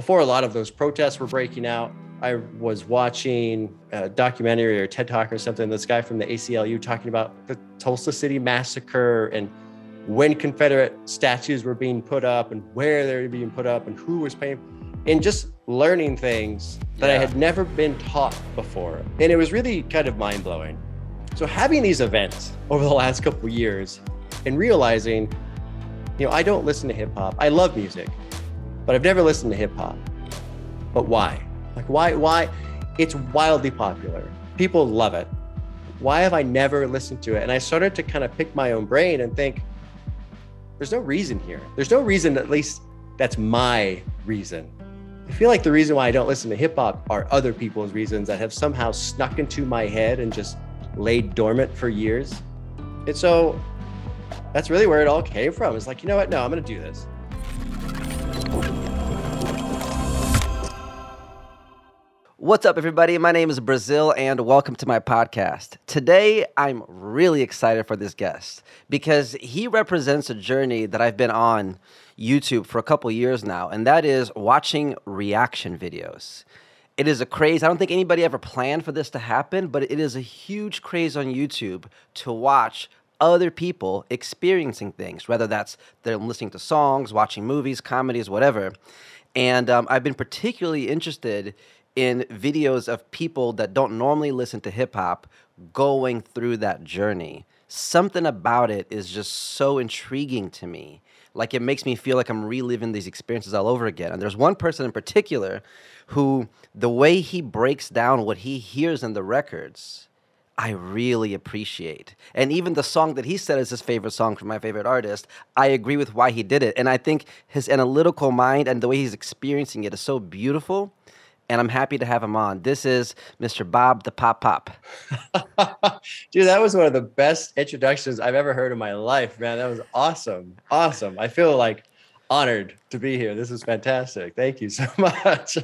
before a lot of those protests were breaking out, I was watching a documentary or TED Talk or something. This guy from the ACLU talking about the Tulsa City massacre and when Confederate statues were being put up and where they were being put up and who was paying, and just learning things that yeah. I had never been taught before. And it was really kind of mind blowing. So having these events over the last couple years and realizing, you know, I don't listen to hip hop. I love music, but I've never listened to hip hop. But why? Like why why it's wildly popular. People love it. Why have I never listened to it? And I started to kind of pick my own brain and think there's no reason here. There's no reason at least that's my reason. I feel like the reason why I don't listen to hip hop are other people's reasons that have somehow snuck into my head and just laid dormant for years. And so that's really where it all came from. It's like, you know what? No, I'm going to do this. What's up, everybody? My name is Brazil, and welcome to my podcast. Today, I'm really excited for this guest because he represents a journey that I've been on YouTube for a couple years now, and that is watching reaction videos. It is a craze. I don't think anybody ever planned for this to happen, but it is a huge craze on YouTube to watch other people experiencing things, whether that's they're listening to songs, watching movies, comedies, whatever. And um, I've been particularly interested in videos of people that don't normally listen to hip hop going through that journey. Something about it is just so intriguing to me. Like it makes me feel like I'm reliving these experiences all over again. And there's one person in particular who, the way he breaks down what he hears in the records, I really appreciate. And even the song that he said is his favorite song from my favorite artist, I agree with why he did it. And I think his analytical mind and the way he's experiencing it is so beautiful and I'm happy to have him on. This is Mr. Bob the Pop Pop. Dude, that was one of the best introductions I've ever heard in my life, man. That was awesome. Awesome. I feel like honored to be here. This is fantastic. Thank you so much.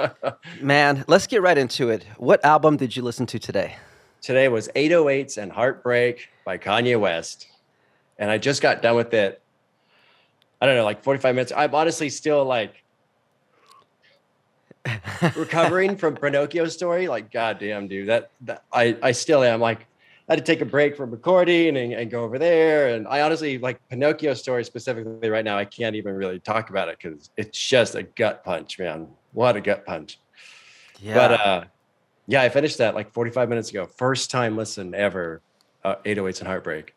man, let's get right into it. What album did you listen to today? Today was 808s and Heartbreak by Kanye West. And I just got done with it. I don't know, like 45 minutes. I'm honestly still like recovering from Pinocchio story, like goddamn, dude, that, that I I still am like. I had to take a break from recording and, and go over there. And I honestly like Pinocchio story specifically right now. I can't even really talk about it because it's just a gut punch, man. What a gut punch. Yeah. But uh, yeah, I finished that like 45 minutes ago. First time listen ever. Uh, 808s and Heartbreak.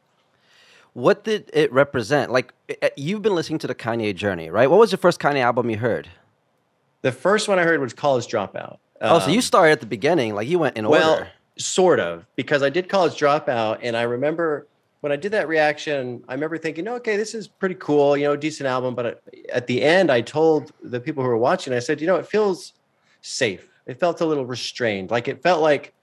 What did it represent? Like you've been listening to the Kanye journey, right? What was the first Kanye album you heard? The first one I heard was College Dropout. Um, oh, so you um, started at the beginning, like you went in well, order. Sort of, because I did College Dropout, and I remember when I did that reaction, I remember thinking, okay, this is pretty cool, you know, decent album. But at the end, I told the people who were watching, I said, you know, it feels safe. It felt a little restrained. Like it felt like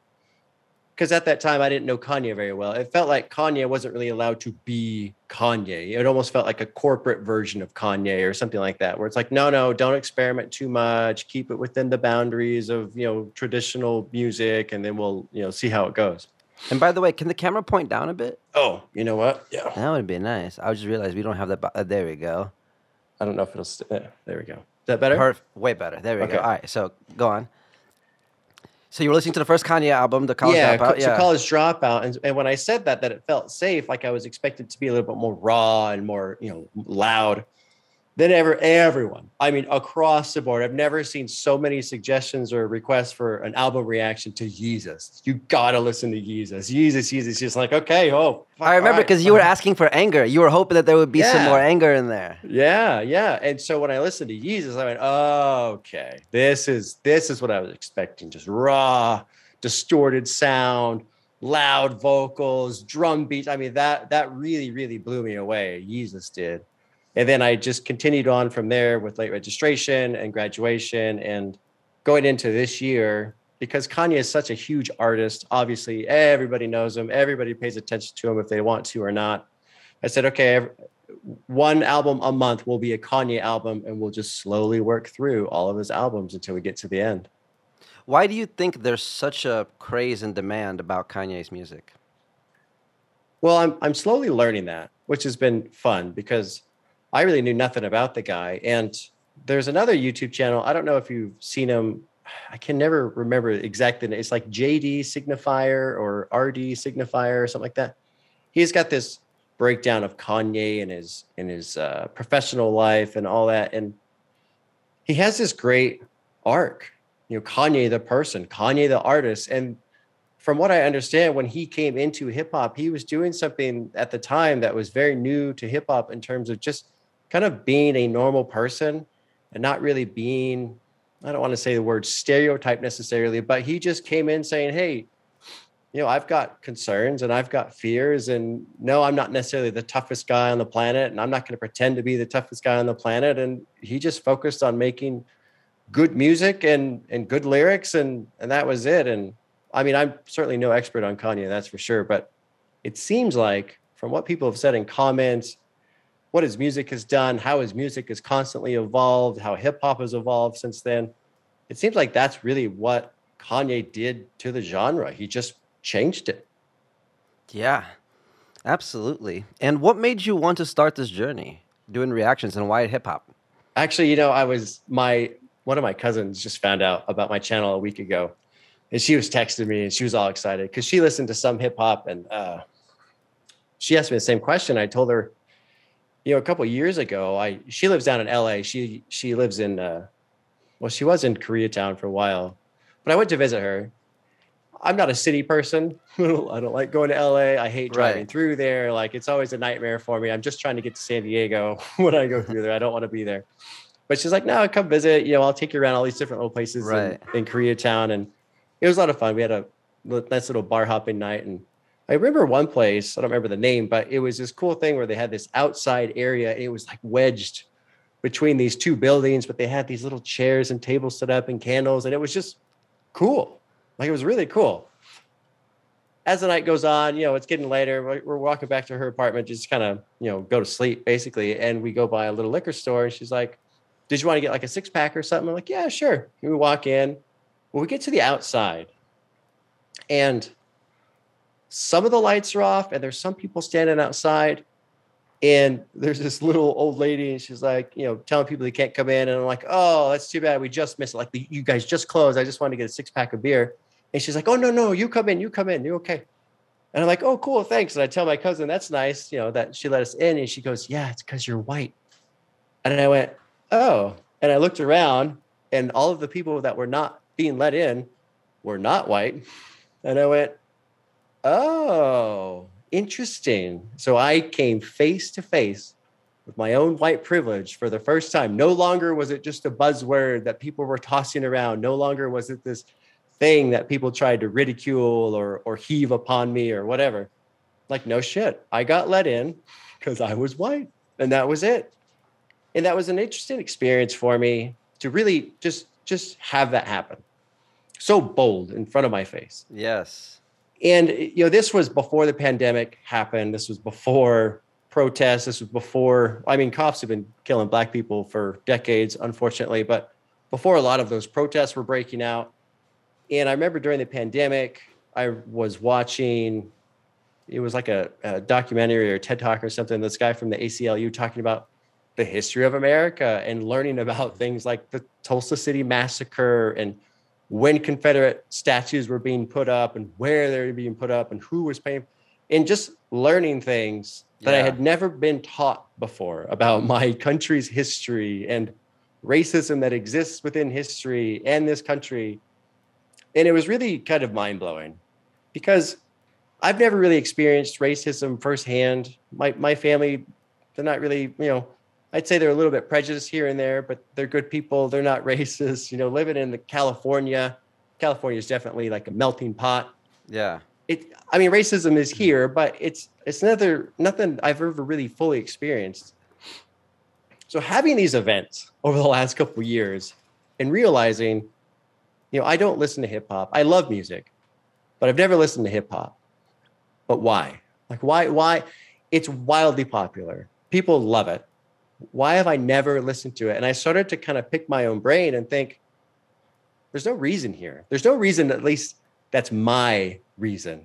because at that time I didn't know Kanye very well. It felt like Kanye wasn't really allowed to be Kanye. It almost felt like a corporate version of Kanye or something like that, where it's like, no, no, don't experiment too much. Keep it within the boundaries of you know traditional music, and then we'll you know see how it goes. And by the way, can the camera point down a bit? Oh, you know what? Yeah, that would be nice. I just realized we don't have that. Uh, there we go. I don't know if it'll. St- there we go. Is that better? Perf- way better. There we okay. go. All right, so go on. So you were listening to the first Kanye album, the College yeah, Dropout. Yeah, so College Dropout, and, and when I said that, that it felt safe, like I was expected to be a little bit more raw and more, you know, loud than ever everyone. I mean across the board. I've never seen so many suggestions or requests for an album reaction to jesus. You gotta listen to jesus. Jesus jesus just like okay oh i remember because right, you were asking for anger. You were hoping that there would be yeah. some more anger in there. Yeah yeah. And so when i listened to jesus i went oh, okay this is this is what i was expecting. Just raw distorted sound loud vocals drum beats i mean that that really really blew me away. Jesus did and then I just continued on from there with late registration and graduation and going into this year because Kanye is such a huge artist. Obviously, everybody knows him. Everybody pays attention to him if they want to or not. I said, okay, one album a month will be a Kanye album, and we'll just slowly work through all of his albums until we get to the end. Why do you think there's such a craze and demand about Kanye's music? Well, I'm I'm slowly learning that, which has been fun because I really knew nothing about the guy. And there's another YouTube channel. I don't know if you've seen him. I can never remember exactly. It's like JD Signifier or RD Signifier or something like that. He's got this breakdown of Kanye and his and his uh, professional life and all that, and he has this great arc. You know, Kanye the person, Kanye the artist, and from what I understand, when he came into hip hop, he was doing something at the time that was very new to hip hop in terms of just kind of being a normal person and not really being, I don't want to say the word stereotype necessarily, but he just came in saying, Hey, you know, I've got concerns and I've got fears. And no, I'm not necessarily the toughest guy on the planet. And I'm not going to pretend to be the toughest guy on the planet. And he just focused on making good music and and good lyrics and and that was it. And I mean, I'm certainly no expert on Kanye, that's for sure. But it seems like from what people have said in comments, what his music has done, how his music has constantly evolved, how hip hop has evolved since then. It seems like that's really what Kanye did to the genre. He just changed it. Yeah, absolutely. And what made you want to start this journey doing reactions and why hip hop? Actually, you know, I was my one of my cousins just found out about my channel a week ago, and she was texting me and she was all excited because she listened to some hip hop and uh, she asked me the same question. I told her, you know, a couple years ago, I she lives down in L.A. She she lives in uh, well, she was in Koreatown for a while, but I went to visit her. I'm not a city person. I don't like going to LA. I hate driving right. through there. Like it's always a nightmare for me. I'm just trying to get to San Diego when I go through there. I don't want to be there. But she's like, no, come visit. You know, I'll take you around all these different little places right. in, in Koreatown. And it was a lot of fun. We had a nice little bar hopping night. And I remember one place, I don't remember the name, but it was this cool thing where they had this outside area and it was like wedged between these two buildings, but they had these little chairs and tables set up and candles. And it was just cool. Like it was really cool. As the night goes on, you know, it's getting later. We're walking back to her apartment, just kind of, you know, go to sleep basically. And we go by a little liquor store and she's like, Did you want to get like a six pack or something? I'm like, Yeah, sure. And we walk in well, we get to the outside and some of the lights are off and there's some people standing outside and there's this little old lady and she's like you know telling people they can't come in. And i'm like oh that's too bad. We just missed it. Like you guys just closed. I just wanted to get a six pack of beer. And she's like oh no no you come in you come in you're okay. And i'm like oh cool thanks. And i tell my cousin that's nice you know that she let us in. And she goes yeah it's because you're white. And i went oh. And i looked around and all of the people that were not being let in were not white. And I went, oh, interesting. So I came face to face with my own white privilege for the first time. No longer was it just a buzzword that people were tossing around. No longer was it this thing that people tried to ridicule or, or heave upon me or whatever. Like, no shit. I got let in because I was white. And that was it. And that was an interesting experience for me to really just just have that happen so bold in front of my face. Yes. And you know, this was before the pandemic happened. This was before protests. This was before. I mean, cops have been killing black people for decades, unfortunately, but before a lot of those protests were breaking out. And I remember during the pandemic, I was watching. It was like a, a documentary or TED talk or something. This guy from the ACLU talking about the history of America and learning about things like the Tulsa City Massacre and when Confederate statues were being put up and where they were being put up and who was paying, and just learning things that yeah. I had never been taught before about my country's history and racism that exists within history and this country. And it was really kind of mind blowing because I've never really experienced racism firsthand. My my family, they're not really, you know, I'd say they're a little bit prejudiced here and there, but they're good people. They're not racist. You know, living in the California, California is definitely like a melting pot. Yeah. It. I mean, racism is here, but it's it's another nothing I've ever really fully experienced. So having these events over the last couple years and realizing, you know, I don't listen to hip hop. I love music, but I've never listened to hip hop. But why? Like why? Why? It's wildly popular. People love it why have I never listened to it? And I started to kind of pick my own brain and think, there's no reason here. There's no reason, at least that's my reason.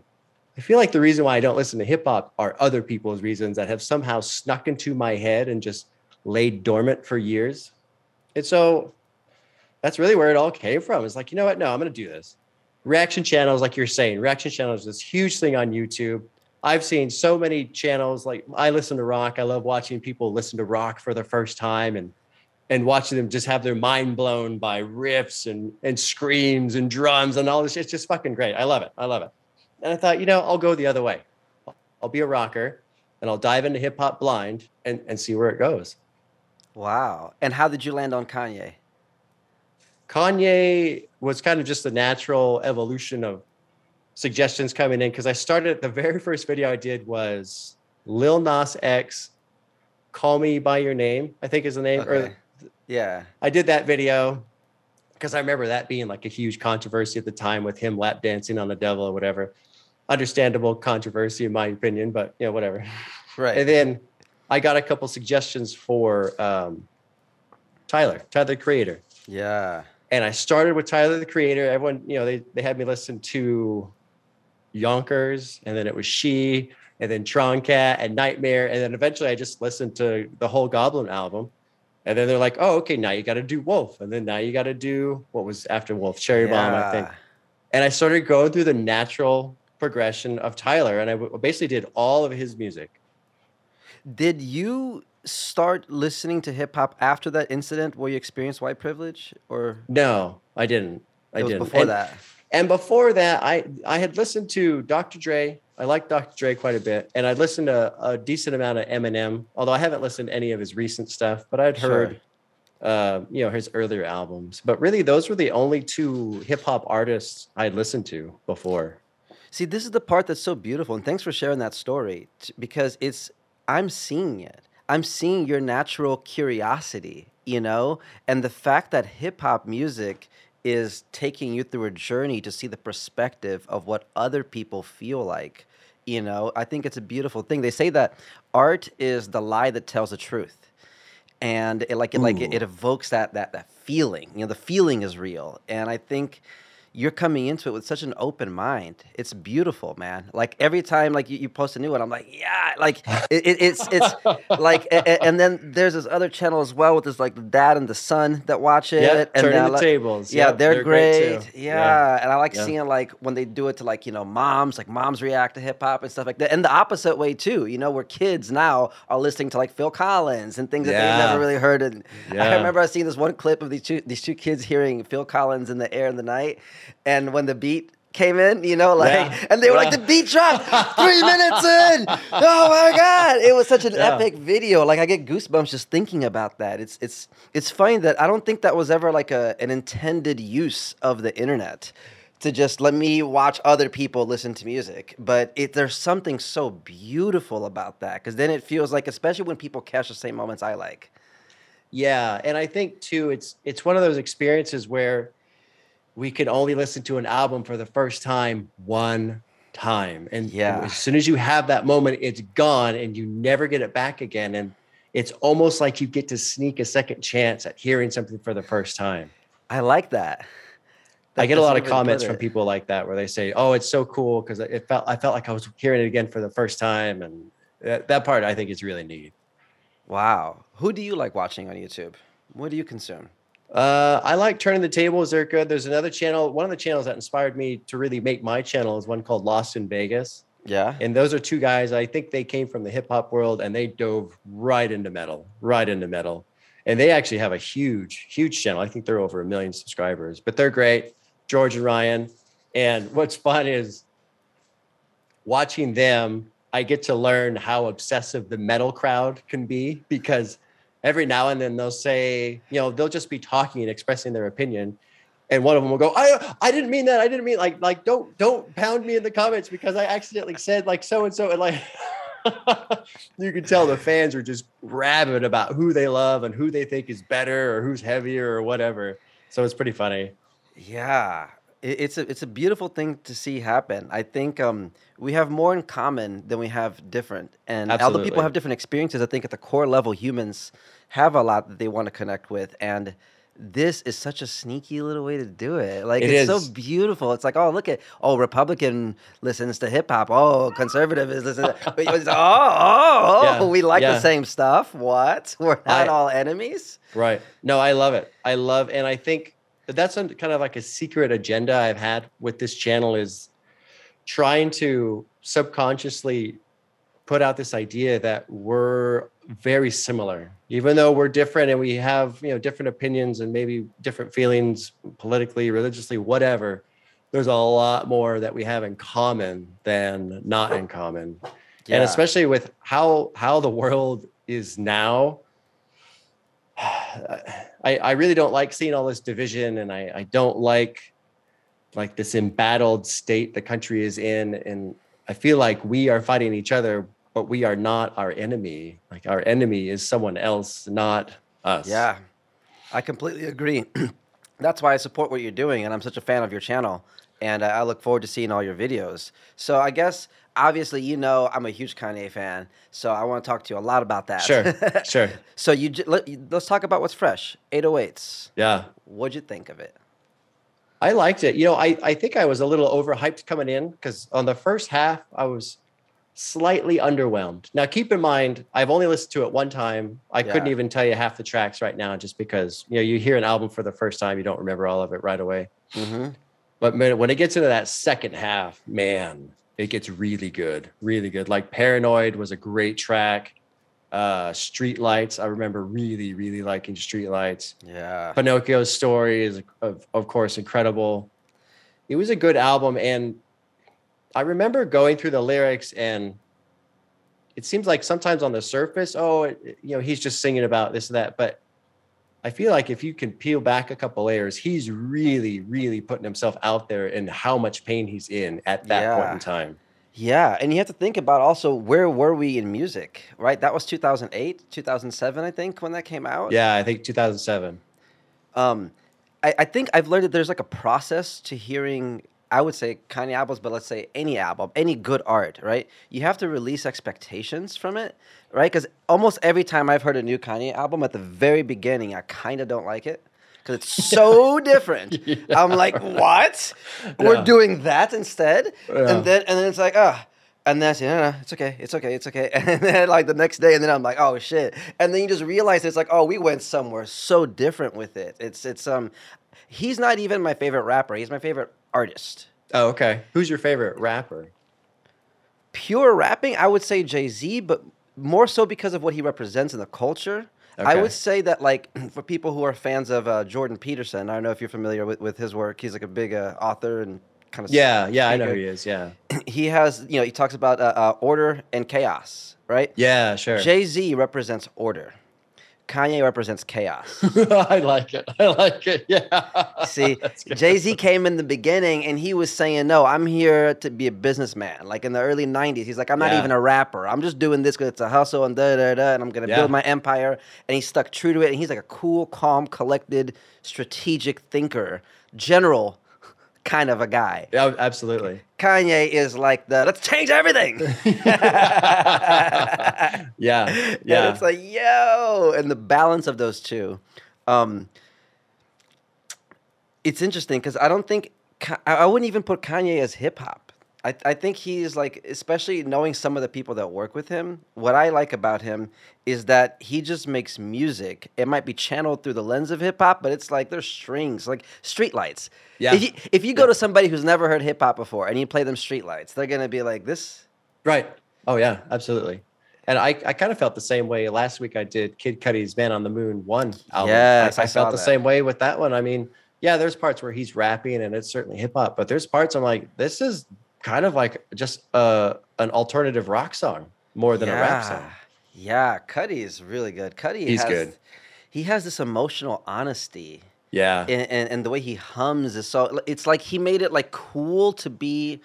I feel like the reason why I don't listen to hip hop are other people's reasons that have somehow snuck into my head and just laid dormant for years. And so that's really where it all came from. It's like, you know what? No, I'm going to do this. Reaction channels, like you're saying, reaction channels is this huge thing on YouTube. I've seen so many channels. Like I listen to rock. I love watching people listen to rock for the first time and and watching them just have their mind blown by riffs and and screams and drums and all this. It's just fucking great. I love it. I love it. And I thought, you know, I'll go the other way. I'll be a rocker and I'll dive into hip hop blind and, and see where it goes. Wow. And how did you land on Kanye? Kanye was kind of just the natural evolution of suggestions coming in because I started the very first video I did was Lil Nas X, Call Me by Your Name, I think is the name. Okay. Or Yeah. I did that video because I remember that being like a huge controversy at the time with him lap dancing on the devil or whatever. Understandable controversy in my opinion, but you know, whatever. Right. And then I got a couple suggestions for um, Tyler, Tyler the Creator. yeah. And I started with Tyler the Creator. Everyone, you know, they, they had me listen to Yonkers, and then it was She, and then Tron Cat and Nightmare. And then eventually I just listened to the whole Goblin album. And then they're like, oh, okay, now you got to do Wolf. And then now you got to do what was after Wolf, Cherry Bomb, I think. And I started going through the natural progression of Tyler. And I basically did all of his music. Did you start listening to hip hop after that incident where you experienced white privilege, or No, I didn't. I it was didn't. before and, that? And before that, I I had listened to Dr. Dre. I like Dr. Dre quite a bit, and I'd listened to a decent amount of Eminem. Although I haven't listened to any of his recent stuff, but I'd heard, uh, you know, his earlier albums. But really, those were the only two hip hop artists I'd listened to before. See, this is the part that's so beautiful, and thanks for sharing that story because it's I'm seeing it. I'm seeing your natural curiosity, you know, and the fact that hip hop music is taking you through a journey to see the perspective of what other people feel like. You know, I think it's a beautiful thing. They say that art is the lie that tells the truth and it like it like it, it evokes that that that feeling you know the feeling is real and i think you're coming into it with such an open mind it's beautiful man like every time like you, you post a new one i'm like yeah like it, it, it's it's like a- a- and then there's this other channel as well with this like the dad and the son that watch it Yeah, and turning the like- tables. yeah Yep, they're, great, too. Yeah. and i like Yeah. seeing like when they do it to like you know moms like moms react to hip-hop and stuff like that and the opposite way too you know where kids now are listening to like phil collins and things that they've never really heard and I remember I seen this one clip of these two these two kids hearing Phil Collins In the Air Tonight, and when the beat came in, you know, like, Yeah. and they were like, the beat dropped three minutes in. Oh my god, it was such an Yeah. epic video. Like I get goosebumps just thinking about that. It's it's it's funny that I don't think that was ever like a an intended use of the internet. To just let me watch other people listen to music, but it there's something so beautiful about that because then it feels like, especially when people catch the same moments I like. Yeah, and I think too, it's it's one of those experiences where we can only listen to an album for the first time one time, and Yeah. as soon as you have that moment, it's gone, and you never get it back again, and it's almost like you get to sneak a second chance at hearing something for the first time. I like that. I get a lot of comments from people like that where they say, "Oh, it's so cool because it felt I felt like I was hearing it again for the first time," and that, that part I think is really neat. Wow. Who do you like watching on YouTube? What do you consume? Uh, I like turning the tables. They're good. There's another channel. One of the channels that inspired me to really make my channel is one called Lost in Vegas. Yeah. And those are two guys. I think they came from the hip hop world and they dove right into metal, right into metal. And they actually have a huge, huge channel. I think they're over a million subscribers, but they're great. George and Ryan. And what's fun is watching them, I get to learn how obsessive the metal crowd can be because every now and then they'll say, you know, they'll just be talking and expressing their opinion. And one of them will go, I I didn't mean that. I didn't mean like like don't don't pound me in the comments because I accidentally said like so and so and like you can tell the fans are just rabid about who they love and who they think is better or who's heavier or whatever. So it's pretty funny. Yeah. It- It's a it's a beautiful thing to see happen. I think um, we have more in common than we have different, and although people have different experiences, I think at the core level, humans have a lot that they want to connect with, and this is such a sneaky little way to do it. Like It it's is. so beautiful. It's like, oh, look at oh, Republican listens to hip hop. Oh, conservative is listening. To, but it's, oh, oh, Yeah, we like yeah. the same stuff. What? We're not I- all enemies. Right. No, I love it. I love, and I think that that's kind of like a secret agenda I've had with this channel is trying to subconsciously put out this idea that we're very similar, even though we're different and we have you know different opinions and maybe different feelings politically, religiously, whatever. There's a lot more that we have in common than not in common and especially with how how the world is now I, I really don't like seeing all this division and I, I don't like like this embattled state the country is in and i feel like we are fighting each other but we are not our enemy like our enemy is someone else not us Yeah, I completely agree. That's why I support what you're doing, and I'm such a fan of your channel. And I look forward to seeing all your videos. So I guess obviously you know I'm a huge Kanye fan, so I want to talk to you a lot about that. sure sure so you let, let's talk about what's fresh. 808s. yeah What'd you think of it? I liked it. You know, I, I think I was a little overhyped coming in because on the first half, I was slightly underwhelmed. Now, keep in mind, I've only listened to it one time. I couldn't even tell you half the tracks right now just because, you know, you hear an album for the first time, you don't remember all of it right away. Mm-hmm. But man, when it gets into that second half, man, it gets really good, really good. Like Paranoid was a great track. Uh, Street Lights, I remember really, really liking Street Lights. Yeah. Pinocchio's story is of, of course incredible. It was a good album and I remember going through the lyrics and it seems like sometimes on the surface, oh, it- you know, he's just singing about this and that, but I feel like if you can peel back a couple layers, he's really, really putting himself out there and how much pain he's in at that point in time. Yeah, and you have to think about also where were we in music, right? That was 2008, 2007, I think, when that came out. Yeah, I think 2007. Um, I, I think I've learned that there's like a process to hearing. I would say Kanye albums, but let's say any album, any good art, right? You have to release expectations from it, right? Because almost every time I've heard a new Kanye album, at the very beginning, I kind of don't like it because it's so different. I'm like, what? We're doing that instead, Yeah. and then and then it's like, ah. And then I say, no, no, it's okay, it's okay, it's okay. And then like the next day, and then I'm like, oh shit. And then you just realize it's like, oh, we went somewhere so different with it. It's it's um, he's not even my favorite rapper. He's my favorite artist. Oh, okay. Who's your favorite rapper? Pure rapping, I would say Jay Z, but more so because of what he represents in the culture. I would say that like for people who are fans of uh, Jordan Peterson, I don't know if you're familiar with, with his work. He's like a big uh, author and kind of Yeah, yeah, I know who he is. Yeah. he has you know he talks about uh, uh, order and chaos, right? Yeah, sure. Jay Z represents order. Kanye represents chaos. I like it. I like it. Yeah. See, Jay Z came in the beginning and he was saying, No, I'm here to be a businessman. Like in the early 90s, he's like, I'm not Yeah. even a rapper. I'm just doing this because it's a hustle and da da da, and I'm going to Yeah. build my empire. And he stuck true to it. And he's like a cool, calm, collected, strategic thinker, general kind of a guy. Yeah, absolutely. Kanye is like the let's change everything. Yeah. And Yeah. it's like, yo, and the balance of those two. Um, it's interesting because I don't think I wouldn't even put Kanye as hip hop. I, I think he's like, especially knowing some of the people that work with him. What I like about him is that he just makes music. It might be channeled through the lens of hip hop, but it's like there's strings, like streetlights. Yeah. If you, if you go to somebody who's never heard hip hop before and you play them streetlights, they're gonna be like, this. Right. Oh yeah, absolutely. And I, I kind of felt the same way last week. I did Kid Cudi's "Man on the Moon" one album. Yes, I, I I felt the that. same way with that one. I mean, yeah, there's parts where he's rapping and it's certainly hip hop, but there's parts I'm like, this is kind of like just uh, an alternative rock song more than a rap song. Yeah, Cudi is really good. Cudi He's has, good. He has this emotional honesty, Yeah. and, and and the way he hums is so. It's like he made it like cool to be,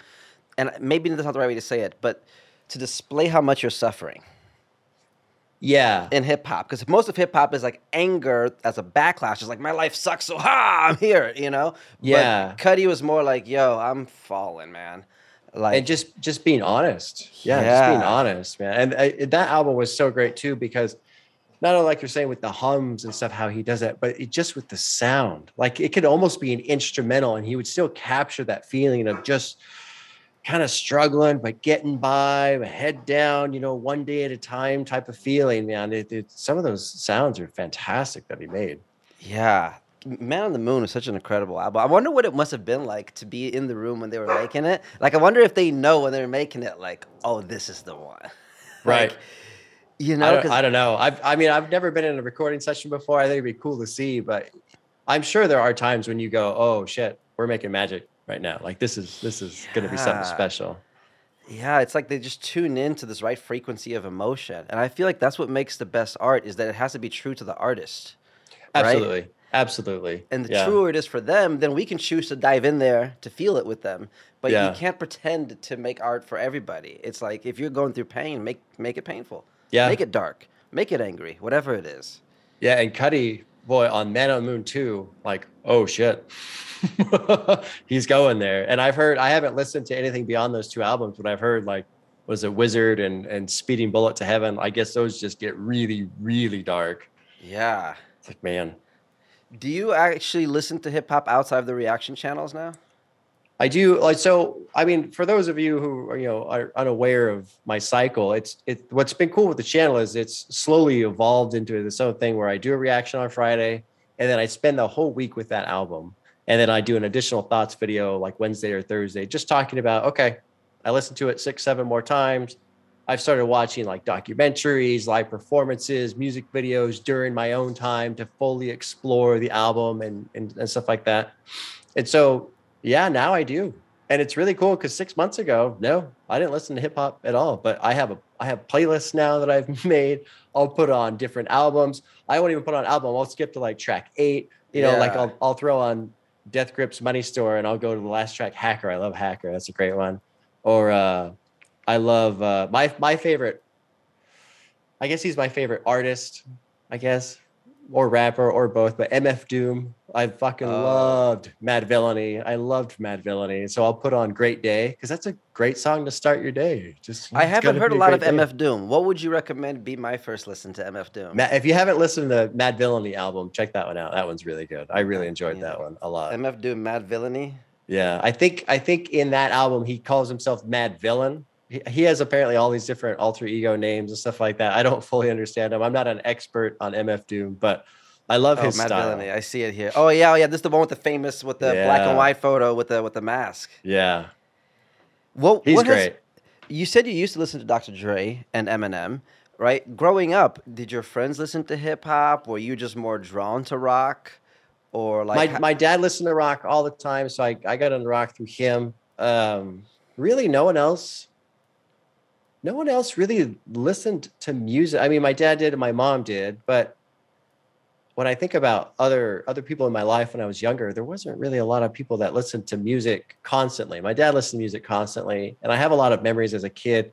and maybe that's not the right way to say it, but to display how much you're suffering yeah. in hip hop. Because most of hip hop is like anger as a backlash. It's like my life sucks, so ha, I'm here. You know. Yeah. But Cudi was more like, yo, I'm falling, man. Like and just just being honest yeah, just being honest man and I, that album was so great too because not only like you're saying with the hums and stuff, how he does that, but it just with the sound. Like it could almost be an instrumental, and he would still capture that feeling of just kind of struggling but getting by, head down, you know, one day at a time type of feeling. Man, it, it, some of those sounds are fantastic that he made. Yeah, Man on the Moon is such an incredible album. I wonder what it must have been like to be in the room when they were making it. Like, I wonder if they know when they're making it, like, oh, this is the one. Right. like, you know, I don't, I don't know. I've, I mean, I've never been in a recording session before. I think it'd be cool to see, but I'm sure there are times when you go, "Oh shit, we're making magic right now. Like this is this is going to be something special." Yeah, it's like they just tune in to this right frequency of emotion. And I feel like that's what makes the best art is that it has to be true to the artist. Right? Absolutely, absolutely. And the Yeah. truer it is for them, then we can choose to dive in there to feel it with them. But Yeah. you can't pretend to make art for everybody. It's like if you're going through pain, make make it painful. Yeah. Make it dark. Make it angry. Whatever it is. Yeah, and Cudi, boy, on Man on the Moon 2, like, oh shit. He's going there. And I've heard I haven't listened to anything beyond those two albums, but I've heard like was it Wizard and and Speeding Bullet to Heaven. I guess those just get really, really dark. Yeah. It's like, man. Do you actually listen to hip hop outside of the reaction channels now? I do like so. I mean, for those of you who are you know are unaware of my cycle, it's it. What's been cool with the channel is it's slowly evolved into this own thing where I do a reaction on Friday, and then I spend the whole week with that album, and then I do an additional thoughts video like Wednesday or Thursday, just talking about okay, I listened to it six, seven more times. I've started watching like documentaries, live performances, music videos during my own time to fully explore the album and and, and stuff like that. And so yeah, now I do. And it's really cool because six months ago, no, I didn't listen to hip hop at all. But I have a I have playlists now that I've made. I'll put on different albums. I won't even put on album. I'll skip to like track eight. You know, like I'll I'll throw on Death Grips Money Store and I'll go to the last track, Hacker. I love Hacker. That's a great one. Or uh I love uh my my favorite. I guess he's my favorite artist, I guess, or rapper or both, but MF Doom. I fucking Oh. loved Madvillainy. I loved Madvillainy. So I'll put on Great Day because that's a great song to start your day. Just I haven't heard a lot of day. MF Doom. What would you recommend be my first listen to MF Doom? If you haven't listened to the Madvillainy album, check that one out. That one's really good. I really enjoyed Yeah. that one a lot. MF Doom, Madvillainy. Yeah, I think I think in that album he calls himself Madvillain. He, he has apparently all these different alter ego names and stuff like that. I don't fully understand him. I'm not an expert on MF Doom, but I love Oh, his Mad style. I see it here. Oh yeah, oh, yeah. This is the one with the famous with the black and white photo with the with the mask. Yeah, What he's what has- great. you said you used to listen to Dr. Dre and Eminem, right? Growing up, did your friends listen to hip hop? Were you just more drawn to rock, or like? my my dad listened to rock all the time, so I, I got into rock through him. Um, really, no one else. No one else really listened to music. I mean, my dad did, and my mom did, but when I think about other other people in my life when I was younger, there wasn't really a lot of people that listened to music constantly. My dad listened to music constantly, and I have a lot of memories as a kid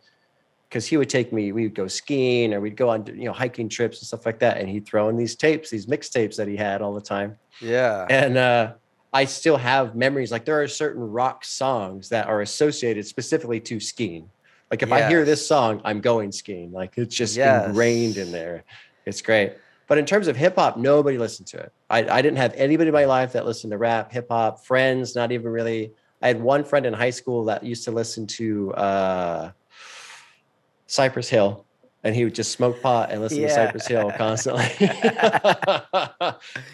because he would take me. We would go skiing, or we'd go on you know hiking trips and stuff like that, and he'd throw in these tapes, these mixtapes that he had all the time yeah. and uh, I still have memories. Like there are certain rock songs that are associated specifically to skiing. Like if I hear this song, I'm going skiing. Like it's just Yes. ingrained in there. It's great. But in terms of hip hop, nobody listened to it. I, I didn't have anybody in my life that listened to rap, hip hop, friends, not even really. I had one friend in high school that used to listen to uh, Cypress Hill, and he would just smoke pot and listen to Cypress Hill constantly.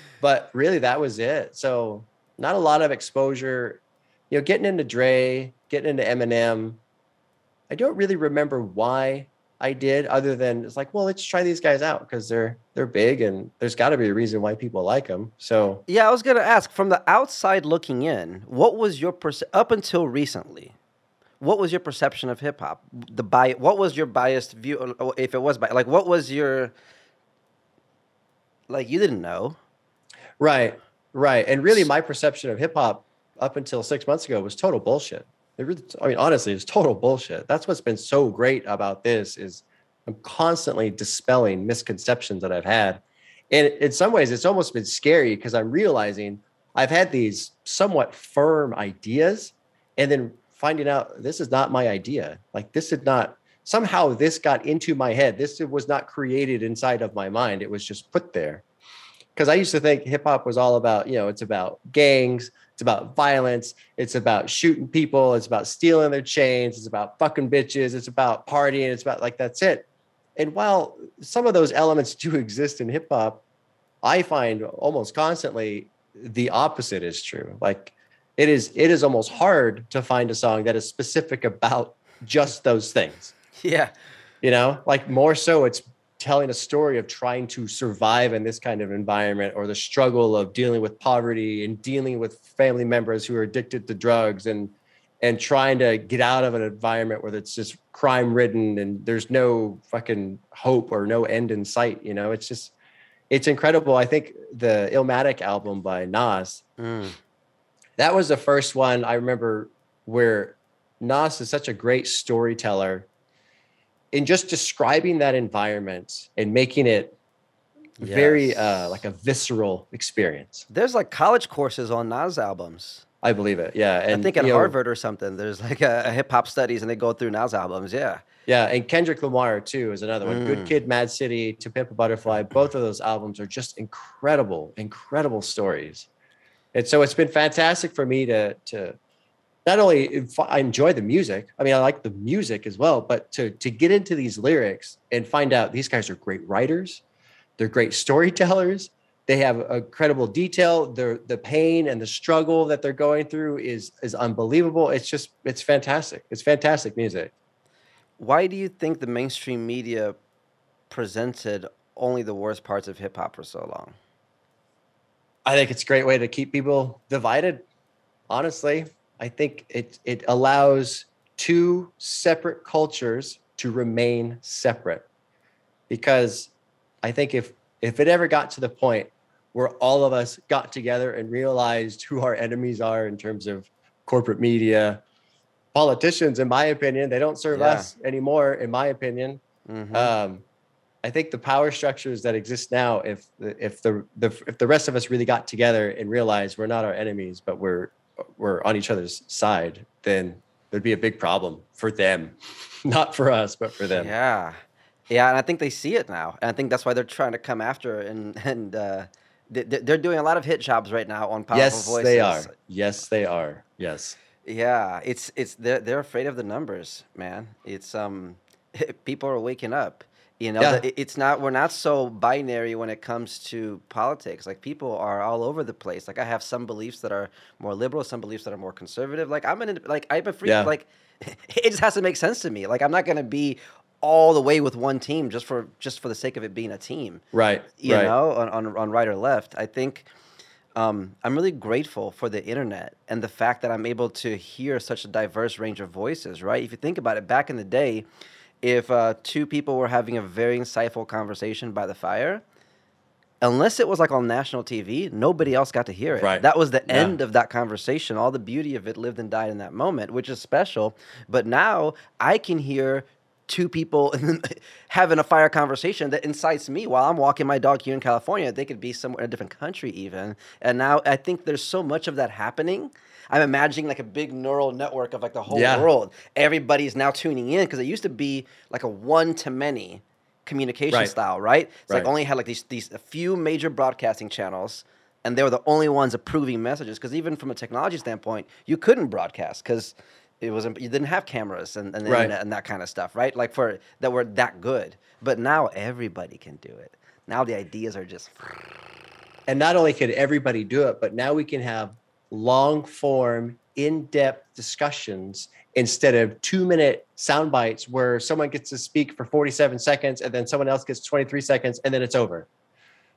but really, that was it. So not a lot of exposure. You know, getting into Dre, getting into Eminem. I don't really remember why I did, other than it's like, well, let's try these guys out because they're they're big and there's got to be a reason why people like them. So Yeah, I was gonna ask. From the outside looking in, what was your perce- up until recently? What was your perception of hip hop? The bi- What was your biased view? If it was bi- like, what was your like? You didn't know. Right, right. And really, my perception of hip hop up until six months ago was total bullshit. It really, I mean, honestly, it's total bullshit. That's what's been so great about this is I'm constantly dispelling misconceptions that I've had. And in some ways, it's almost been scary because I'm realizing I've had these somewhat firm ideas and then finding out this is not my idea. Like this did not somehow this got into my head. This was not created inside of my mind. It was just put there. Because I used to think hip hop was all about, you know, it's about gangs, it's about violence, it's about shooting people, it's about stealing their chains, it's about fucking bitches, it's about partying, it's about like that's it. And while some of those elements do exist in hip hop, I find almost constantly the opposite is true. Like it is it is almost hard to find a song that is specific about just those things. Yeah. You know, like more so it's telling a story of trying to survive in this kind of environment or the struggle of dealing with poverty and dealing with family members who are addicted to drugs and and trying to get out of an environment where it's just crime ridden and there's no fucking hope or no end in sight you know it's just it's incredible i think the illmatic album by nas mm. that was the first one i remember where nas is such a great storyteller in just describing that environment and making it yes. very uh, like a visceral experience. There's like college courses on Nas albums. I believe it. Yeah, and I think at Harvard know, or something, there's like a, a hip hop studies, and they go through Nas albums. Yeah. Yeah, and Kendrick Lamar too is another one. Mm. Good Kid, Mad City, To Pimp a Butterfly. Both of those albums are just incredible, incredible stories. And so it's been fantastic for me to to not only I enjoy the music, I mean, I like the music as well, but to to get into these lyrics and find out these guys are great writers, they're great storytellers, they have a credible detail, the the pain and the struggle that they're going through is is unbelievable. It's just it's fantastic. It's fantastic music. Why do you think the mainstream media presented only the worst parts of hip hop for so long? I think it's a great way to keep people divided. Honestly, I think it it allows two separate cultures to remain separate. Because I think if if it ever got to the point where all of us got together and realized who our enemies are in terms of corporate media, politicians, in my opinion, they don't serve yeah. us anymore, in my opinion. Mm-hmm. Um, I think the power structures that exist now, if if the, the if the rest of us really got together and realized we're not our enemies, but we're were on each other's side, then there'd be a big problem for them, not for us, but for them. Yeah, yeah, and I think they see it now, and I think that's why they're trying to come after and and uh, they're doing a lot of hit jobs right now on powerful yes, voices. they are. Yes, they are. Yes. Yeah, it's it's they're they're afraid of the numbers, man. It's um, people are waking up. You know, yeah. it's not we're not so binary when it comes to politics. Like people are all over the place. Like I have some beliefs that are more liberal, some beliefs that are more conservative. Like I'm an like I'm a free Yeah. Like it just has to make sense to me. Like I'm not gonna be all the way with one team just for just for the sake of it being a team. Right. You right. know, on, on on right or left. I think um, I'm really grateful for the internet and the fact that I'm able to hear such a diverse range of voices. Right. If you think about it, back in the day if uh, two people were having a very insightful conversation by the fire, unless it was like on national TV, nobody else got to hear it. Right. That was the yeah. end of that conversation. All the beauty of it lived and died in that moment, which is special. But now I can hear two people having a fire conversation that incites me while I'm walking my dog here in California. They could be somewhere in a different country even. And now I think there's so much of that happening I'm imagining like a big neural network of like the whole yeah. world. Everybody's now tuning in because it used to be like a one to many communication right. style, right? It's right. like only had like these these a few major broadcasting channels and they were the only ones approving messages because even from a technology standpoint, you couldn't broadcast because it wasn't you didn't have cameras and, and, right. and that kind of stuff, right? Like for that were that good. But now everybody can do it. Now the ideas are just and not only could everybody do it, but now we can have long form, in depth discussions instead of two minute sound bites where someone gets to speak for 47 seconds and then someone else gets 23 seconds and then it's over.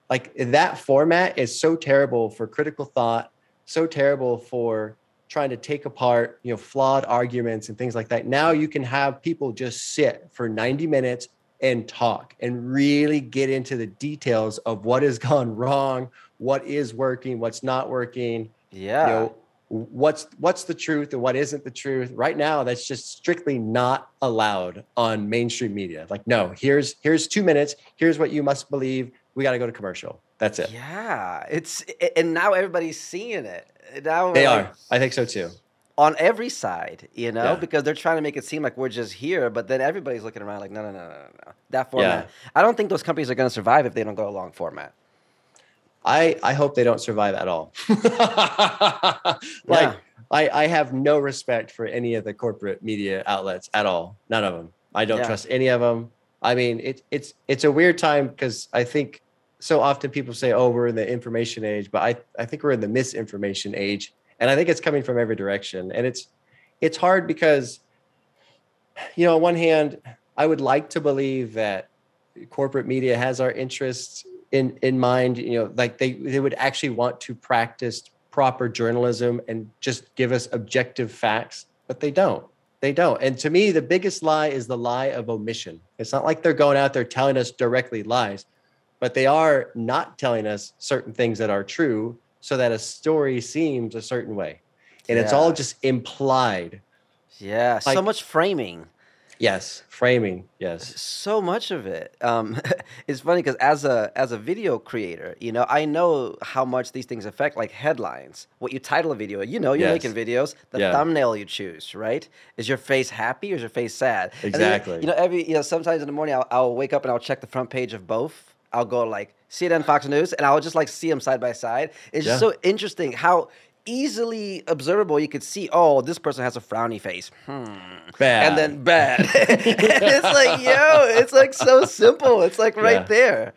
Like that format is so terrible for critical thought, so terrible for trying to take apart, you know, flawed arguments and things like that. Now you can have people just sit for 90 minutes and talk and really get into the details of what has gone wrong, what is working, what's not working, yeah. You know, what's what's the truth and what isn't the truth. Right now that's just strictly not allowed on mainstream media. Like no here's here's two minutes. Here's what you must believe. We got to go to commercial. That's it. Yeah it's and now everybody's seeing it now they like, are i think so too on every side, you know, Yeah. because they're trying to make it seem like we're just here, but then everybody's looking around like, no, no, no, no, no. That format. I don't think those companies are going to survive if they don't go a long format. I I hope they don't survive at all. like Yeah. I I have no respect for any of the corporate media outlets at all. None of them. I don't Yeah. trust any of them. I mean, it, it's it's a weird time because I think so often people say, "Oh, we're in the information age," but I I think we're in the misinformation age, and I think it's coming from every direction, and it's it's hard because you know, on one hand, I would like to believe that corporate media has our interests in in mind. You know, like they they would actually want to practice proper journalism and just give us objective facts, but they don't. They don't. And to me, the biggest lie is the lie of omission. It's not like they're going out there telling us directly lies, but they are not telling us certain things that are true so that a story seems a certain way. And it's all just implied. Yeah, so much framing. Yes, framing. Yes. so much of it um it's funny because as a as a video creator you know i know how much these things affect like headlines what you title a video you know you're Yes. making videos the Yeah. thumbnail you choose right is your face happy or is your face sad And then, Exactly. you know every you know sometimes in the morning I'll, I'll wake up and i'll check the front page of both i'll go like cnn fox news and i'll just like see them side by side it's just so interesting how easily observable you could see oh this person has a frowny face hmm Bad. and then bad. and it's like, yo, it's like so simple. It's like right Yeah. there.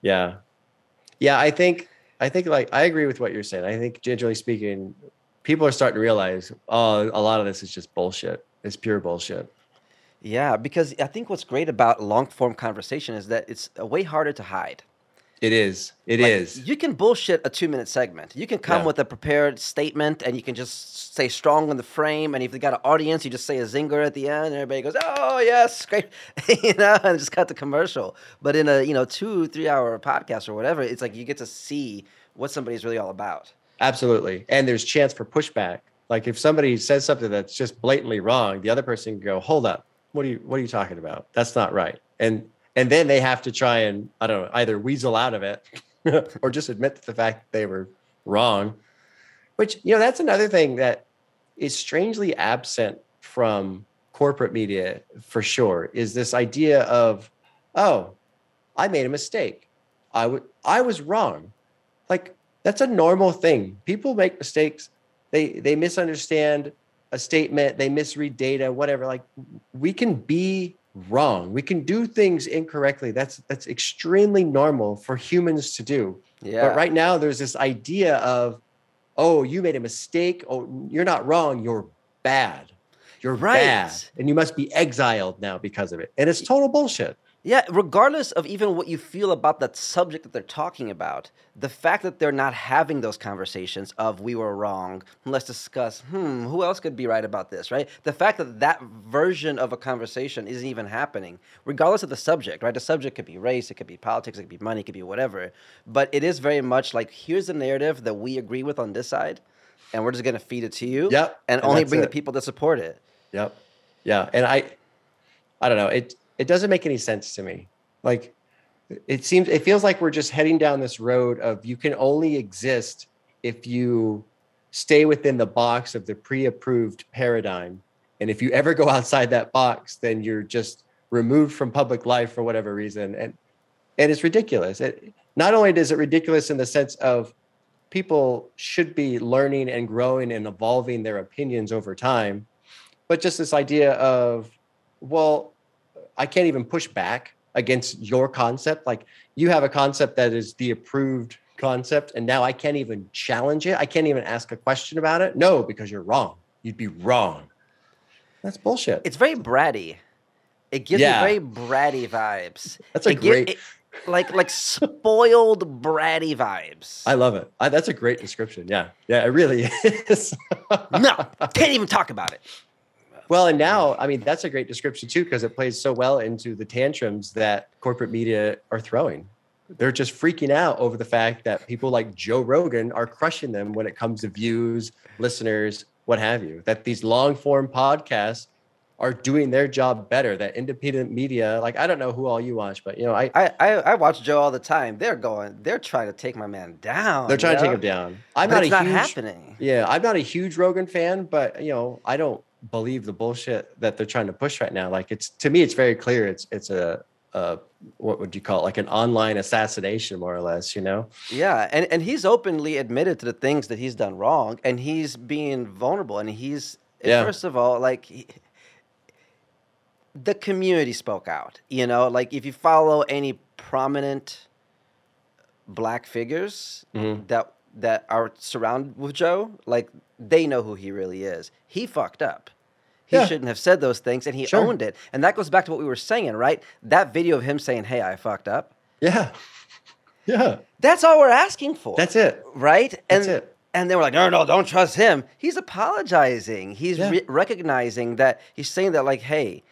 Yeah. Yeah, I think I think like I agree with what you're saying. I think generally speaking, people are starting to realize, oh, a lot of this is just bullshit. It's pure bullshit. Yeah, because I think what's great about long form conversation is that it's way harder to hide. It is. It is. Like, You can bullshit a two minute segment. You can come Yeah. with a prepared statement and you can just stay strong in the frame. And if you got an audience, you just say a zinger at the end and everybody goes, oh, yes, great. you know, and just cut the commercial. But in a, you know, two, three hour podcast or whatever, it's like you get to see what somebody's really all about. Absolutely. And there's chance for pushback. Like if somebody says something that's just blatantly wrong, the other person can go, "Hold up. What are you what are you talking about? That's not right." And and then they have to try and I don't know, either weasel out of it or just admit to the fact that they were wrong. Which, you know, that's another thing that is strangely absent from corporate media for sure is this idea of, oh, I made a mistake. I would I was wrong. Like that's a normal thing. People make mistakes. They they misunderstand a statement, they misread data, whatever. Like we can be wrong. We can do things incorrectly. That's that's extremely normal for humans to do. Yeah. But right now there's this idea of, oh, you made a mistake. Oh, you're not wrong. You're bad. You're Right. bad. And you must be exiled now because of it. And it's total bullshit. Yeah, regardless of even what you feel about that subject that they're talking about, the fact that they're not having those conversations of we were wrong, let's discuss, hmm, who else could be right about this, right? The fact that that version of a conversation isn't even happening, regardless of the subject, right? The subject could be race, it could be politics, it could be money, it could be whatever. But it is very much like here's the narrative that we agree with on this side, and we're just going to feed it to you. Yep, And, and only bring the people that support it. Yep. Yeah. And I I don't know. It it doesn't make any sense to me. Like it seems it feels like we're just heading down this road of you can only exist if you stay within the box of the pre-approved paradigm. And if you ever go outside that box, then you're just removed from public life for whatever reason. And and it's ridiculous. It, not only is it ridiculous in the sense of people should be learning and growing and evolving their opinions over time, but just this idea of, well, I can't even push back against your concept. Like you have a concept that is the approved concept, and now I can't even challenge it. I can't even ask a question about it. No, because you're wrong. You'd be wrong. That's bullshit. It's very bratty. It gives Yeah. me very bratty vibes. That's a It great- it- like like spoiled bratty vibes. I love it. I, that's a great description. Yeah. Yeah, it really is. no, can't even talk about it. Well, and now, I mean, that's a great description too, because it plays so well into the tantrums that corporate media are throwing. They're just freaking out over the fact that people like Joe Rogan are crushing them when it comes to views, listeners, what have you. That these long form podcasts are doing their job better. That independent media, like I don't know who all you watch, but you know, I I, I, I watch Joe all the time. They're going, they're trying to take my man down. they're trying you to take him down. I'm But not a not huge, happening. yeah, I'm not a huge Rogan fan, but you know, I don't believe the bullshit that they're trying to push right now. Like it's to me, it's very clear. It's it's a, a what would you call it? Like an online assassination, more or less. You know? Yeah, and, and he's openly admitted to the things that he's done wrong, and he's being vulnerable. And he's Yeah. first of all, like he, the community spoke out. You know, like if you follow any prominent black figures Mhm. that that are surrounded with Joe, like they know who he really is. He fucked up. He Yeah. shouldn't have said those things, and he Sure. owned it. And that goes back to what we were saying, right? That video of him saying, "Hey, I fucked up." Yeah, yeah. That's all we're asking for That's it. right? That's and it. and they were like, no, no, don't trust him. He's apologizing. He's Yeah. re- recognizing that he's saying that like, hey,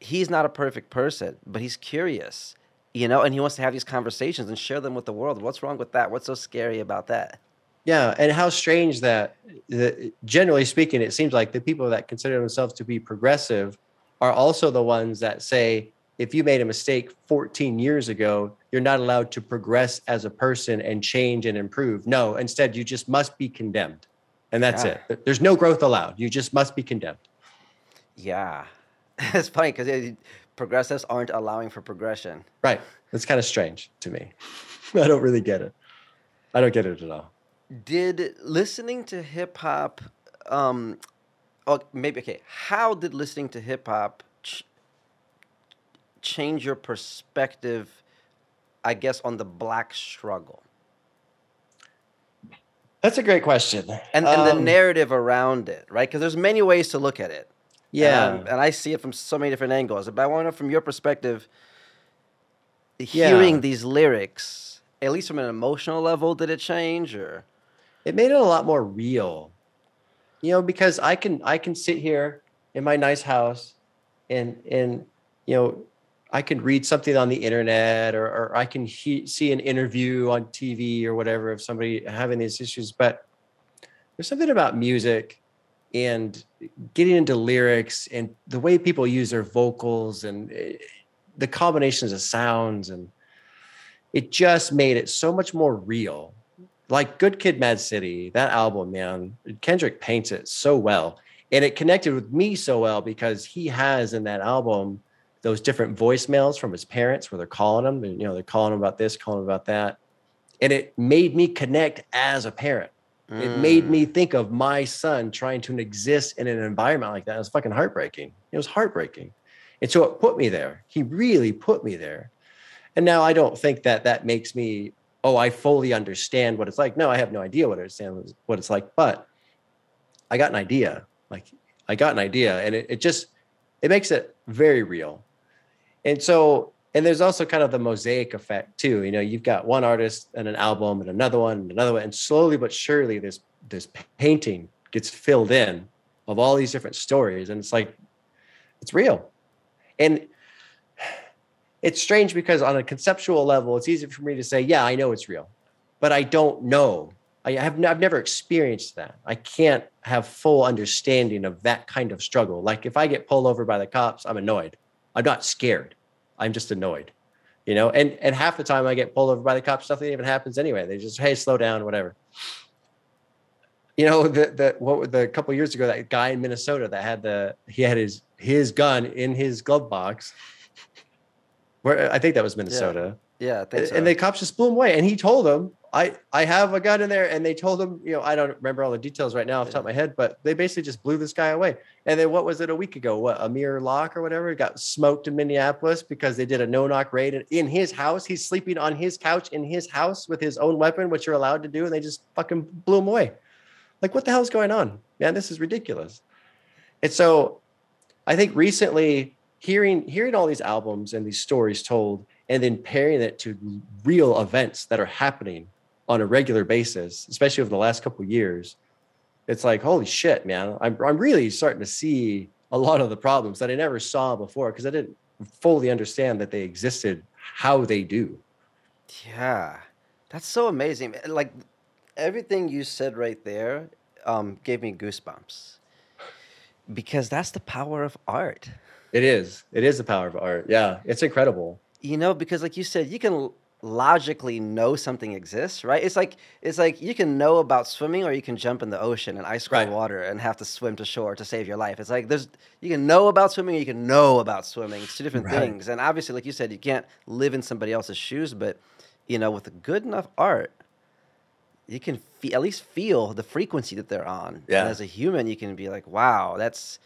he's not a perfect person, but he's curious, you know, and he wants to have these conversations and share them with the world. What's wrong with that? What's so scary about that? Yeah, and how strange that, that generally speaking, it seems like the people that consider themselves to be progressive are also the ones that say, if you made a mistake 14 years ago, you're not allowed to progress as a person and change and improve. No, instead, you just must be condemned. And that's Yeah. it. There's no growth allowed. You just must be condemned. Yeah, it's funny because progressives aren't allowing for progression. Right. That's kind of strange to me. I don't really get it. I don't get it at all. Did listening to hip hop, um, oh, maybe okay. How did listening to hip hop ch- change your perspective? I guess on the black struggle That's a great question. and, and the Um, narrative around it, right? Because there's many ways to look at it. Yeah. um, and I see it from so many different angles. But I want to know from your perspective, Yeah. hearing these lyrics, at least from an emotional level, did it change or? it made it a lot more real you know because i can i can sit here in my nice house and and you know i can read something on the internet or, or i can he, see an interview on tv or whatever of somebody having these issues but there's something about music and getting into lyrics and the way people use their vocals and eh, the combinations of sounds and it just made it so much more real like Good Kid, Mad City, that album, man, Kendrick paints it so well. And it connected with me so well because he has in that album those different voicemails from his parents where they're calling him and, you know, they're calling him about this, calling him about that. And it made me connect as a parent. It made Mm. me think of my son trying to exist in an environment like that. It was fucking heartbreaking. It was heartbreaking. And so it put me there. He really put me there. And now I don't think that that makes me, oh, I fully understand what it's like. No, I have no idea what I understand what it's like, but I got an idea. Like I got an idea and it, it just, it makes it very real. And so, and there's also kind of the mosaic effect too. You know, you've got one artist and an album and another one and another one, and slowly but surely this this painting gets filled in of all these different stories, and it's like it's real. And it's strange because on a conceptual level, it's easy for me to say, yeah, I know it's real, but I don't know. I have n- I've never experienced that. I can't have full understanding of that kind of struggle. Like if I get pulled over by the cops, I'm annoyed. I'm not scared. I'm just annoyed. You know, and and half the time I get pulled over by the cops, nothing even happens anyway. They just, hey, slow down, whatever. You know, the the what the couple years ago, that guy in Minnesota that had the he had his his gun in his glove box. Where I think that was Minnesota. Yeah, I think so. And the cops just blew him away. And he told them, I, I have a gun in there. And they told him, you know, I don't remember all the details right now off the top of my head, but they basically just blew this guy away. And then what was it a week ago? What, Amir Locke or whatever got smoked in Minneapolis because they did a no knock raid in- his house. He's sleeping on his couch in his house with his own weapon, which you're allowed to do. And they just fucking blew him away. Like, what the hell's going on? Man, this is ridiculous. And so I think recently hearing hearing all these albums and these stories told and then pairing it to real events that are happening on a regular basis, especially over the last couple of years, it's like, holy shit, man. I'm, I'm really starting to see a lot of the problems that I never saw before because I didn't fully understand that they existed how they do. Yeah, that's so amazing. Like everything you said right there um, gave me goosebumps because that's the power of art. It is. It is the power of art. Yeah, it's incredible. You know, because like you said, you can logically know something exists, right? It's like it's like you can know about swimming or you can jump in the ocean and ice cold Right. water and have to swim to shore to save your life. It's like there's you can know about swimming or you can know about swimming. It's two different Right. things. And obviously, like you said, you can't live in somebody else's shoes, but you know, with good enough art, you can fe- at least feel the frequency that they're on. Yeah. And as a human, you can be like, wow, that's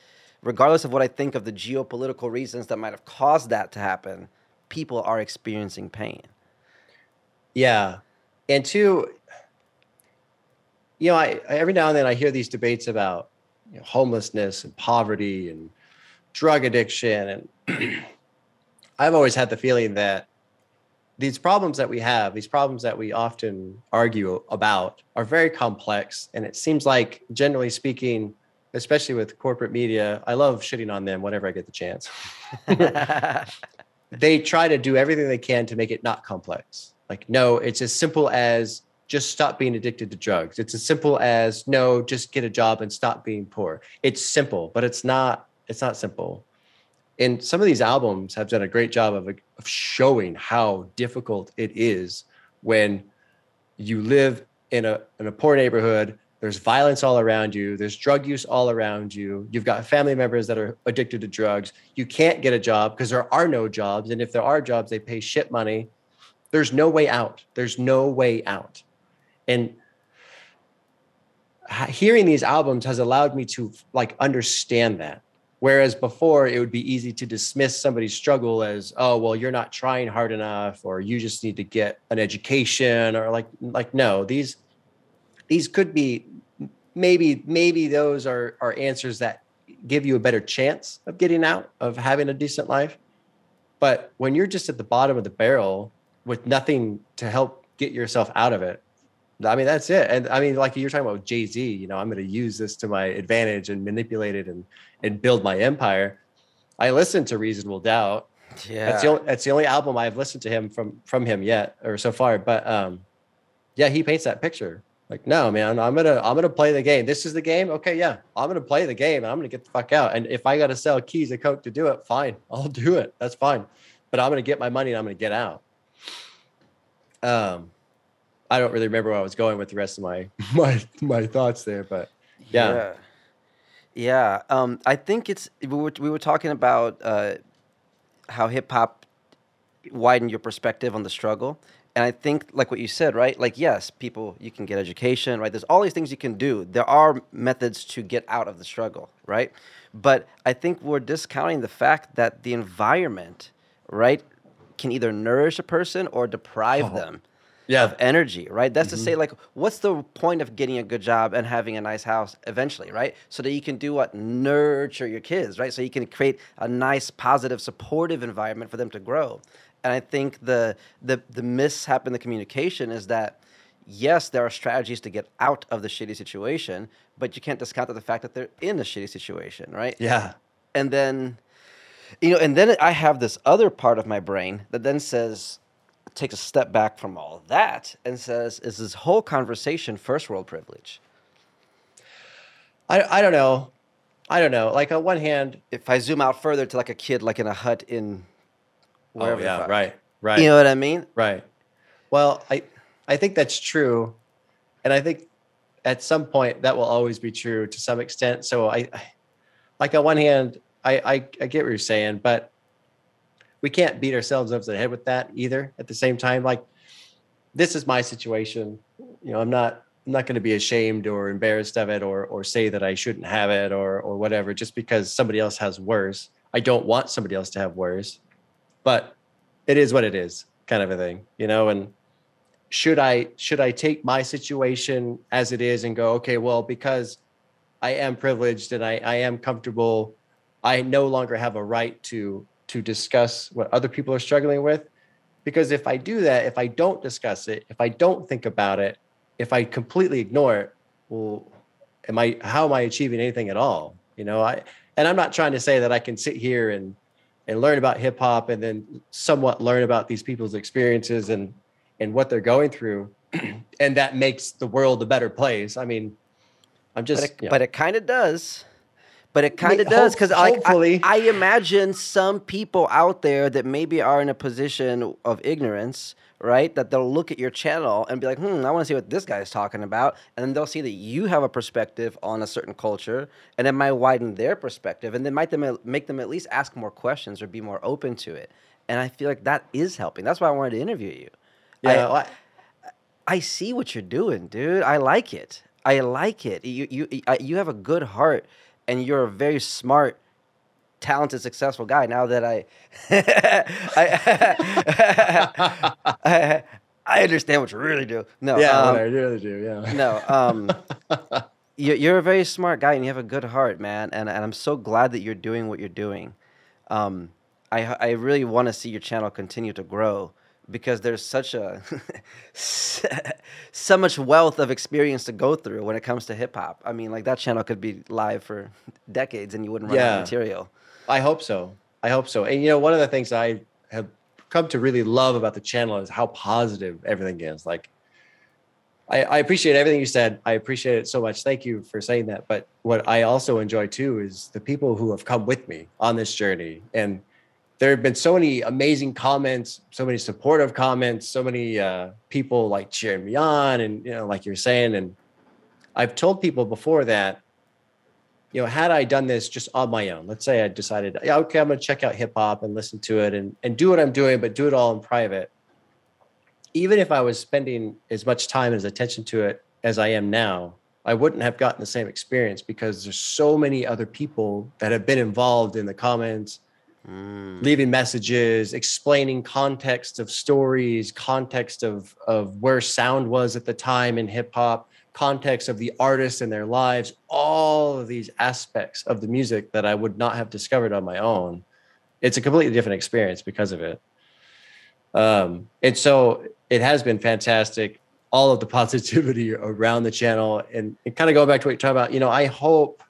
regardless of what I think of the geopolitical reasons that might have caused that to happen, people are experiencing pain. Yeah. And two, you know, I, I every now and then I hear these debates about you know, homelessness and poverty and drug addiction. And I've always had the feeling that these problems that we have, these problems that we often argue about, are very complex. And it seems like, generally speaking, especially with corporate media, I love shitting on them whenever I get the chance. they try to do everything they can to make it not complex. Like, no, it's as simple as just stop being addicted to drugs. It's as simple as no, just get a job and stop being poor. It's simple, but it's not. It's not simple. And some of these albums have done a great job of, of showing how difficult it is when you live in a in a poor neighborhood. There's violence all around you. There's drug use all around you. You've got family members that are addicted to drugs. You can't get a job because there are no jobs. And if there are jobs, they pay shit money. There's no way out. There's no way out. And hearing these albums has allowed me to like understand that. Whereas before, it would be easy to dismiss somebody's struggle as, oh, well, you're not trying hard enough, or you just need to get an education, or like, like no, these these could be maybe maybe those are are answers that give you a better chance of getting out of having a decent life but when you're just at the bottom of the barrel with nothing to help get yourself out of it i mean that's it and i mean like you're talking about jay-z you know i'm going to use this to my advantage and manipulate it and and build my empire i listened to reasonable doubt yeah. that's the only that's the only album I've listened to him from from him yet or so far. But um, yeah, he paints that picture. Like, no, man, I'm gonna I'm gonna play the game. This is the game. Okay, yeah, I'm gonna play the game. and I'm gonna get the fuck out. And if I gotta sell keys of coke to do it, fine, I'll do it. That's fine. But I'm gonna get my money and I'm gonna get out. Um, I don't really remember where I was going with the rest of my my my thoughts there, but yeah. Yeah. Yeah. Um, I think it's we were we were talking about uh, how hip hop widened your perspective on the struggle. And I think, like what you said, right? Like, yes, people, you can get education, right? There's all these things you can do. There are methods to get out of the struggle, right? But I think we're discounting the fact that the environment, right, can either nourish a person or deprive Oh. them yeah, of energy, right? That's to Mm-hmm. say, like, what's the point of getting a good job and having a nice house eventually, right? So that you can do what? Nurture your kids, right? So you can create a nice, positive, supportive environment for them to grow. And I think the the the mishap in the communication is that yes, there are strategies to get out of the shitty situation, but you can't discount the fact that they're in a shitty situation, right? yeah, and then you know and then i have this other part of my brain that then says takes a step back from all that and says is this whole conversation first world privilege I I don't know, I don't know. Like on one hand, if i zoom out further to like a kid like in a hut in oh, wherever oh yeah, right, right. you know what i mean Right. Well, I I think that's true, and I think at some point that will always be true to some extent. So I, I like on one hand, I, I I get what you're saying, but we can't beat ourselves up over the head with that either. At the same time, like this is my situation. You know, I'm not I'm not going to be ashamed or embarrassed of it or or say that I shouldn't have it or or whatever just because somebody else has worse. I don't want somebody else to have worse, but it is what it is, kind of a thing, you know. And should I should I take my situation as it is and go, okay, well, because I am privileged and I, I am comfortable, I no longer have a right to to discuss what other people are struggling with. Because if I do that, if I don't discuss it, if I don't think about it, if I completely ignore it, well, am I how am I achieving anything at all? You know, I and I'm not trying to say that I can sit here and and learn about hip hop and then somewhat learn about these people's experiences and and what they're going through and that makes the world a better place. I mean, I'm just but it, you know, it kind of does but it kind of does because like I. I imagine some people out there that maybe are in a position of ignorance right that they'll look at your channel and be like hmm i want to see what this guy's talking about and then they'll see that you have a perspective on a certain culture and it might widen their perspective and then might them make them at least ask more questions or be more open to it and i feel like that is helping that's why i wanted to interview you I- Yeah, I, I see what you're doing, dude. I like it. I like it. You you I- you have a good heart, and you're a very smart, talented, successful guy. Now that I, I, I, I understand what you really do. No, yeah, um, I really do. Yeah. no. Um, you- you're a very smart guy, and you have a good heart, man. And and I'm so glad that you're doing what you're doing. Um, I I really want to see your channel continue to grow because there's such a so much wealth of experience to go through when it comes to hip hop. I mean, like that channel could be live for decades, and you wouldn't run out of material. I hope so. I hope so. And you know, one of the things I have come to really love about the channel is how positive everything is. Like, I, I appreciate everything you said. I appreciate it so much. Thank you for saying that. But what I also enjoy too is the people who have come with me on this journey. And there have been so many amazing comments, so many supportive comments, so many uh, people like cheering me on, and you know, like you're saying. And I've told people before that you know, had I done this just on my own, let's say I decided, yeah, okay, I'm going to check out hip hop and listen to it and, and do what I'm doing, but do it all in private. Even if I was spending as much time and as attention to it as I am now, I wouldn't have gotten the same experience because there's so many other people that have been involved in the comments, Mm. leaving messages, explaining context of stories, context of of where sound was at the time in hip hop, context of the artists and their lives, all of these aspects of the music that I would not have discovered on my own. It's a completely different experience because of it. Um, and so it has been fantastic. All of the positivity around the channel, and, and kind of going back to what you're talking about. You know, I hope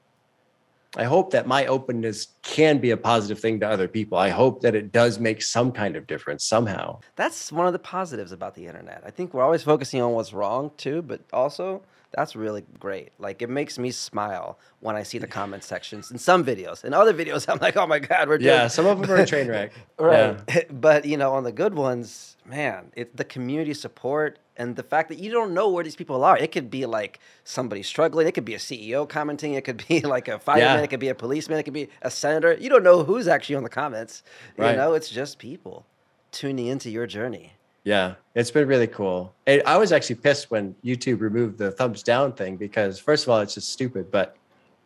I hope that my openness can be a positive thing to other people. I hope that it does make some kind of difference somehow. That's one of the positives about the internet. I think we're always focusing on what's wrong too, but also that's really great. Like it makes me smile when I see the comment sections in some videos. In other videos, I'm like, oh my god, we're doing Yeah, some of them are a train wreck. right. Yeah. but you know, on the good ones, man, it the community support and the fact that you don't know where these people are. It could be like somebody struggling. It could be a CEO commenting. It could be like a fireman. Yeah. It could be a policeman. It could be a senator. You don't know who's actually on the comments. right. You know, it's just people tuning into your journey. Yeah, it's been really cool. And I was actually pissed when YouTube removed the thumbs down thing because first of all, it's just stupid. But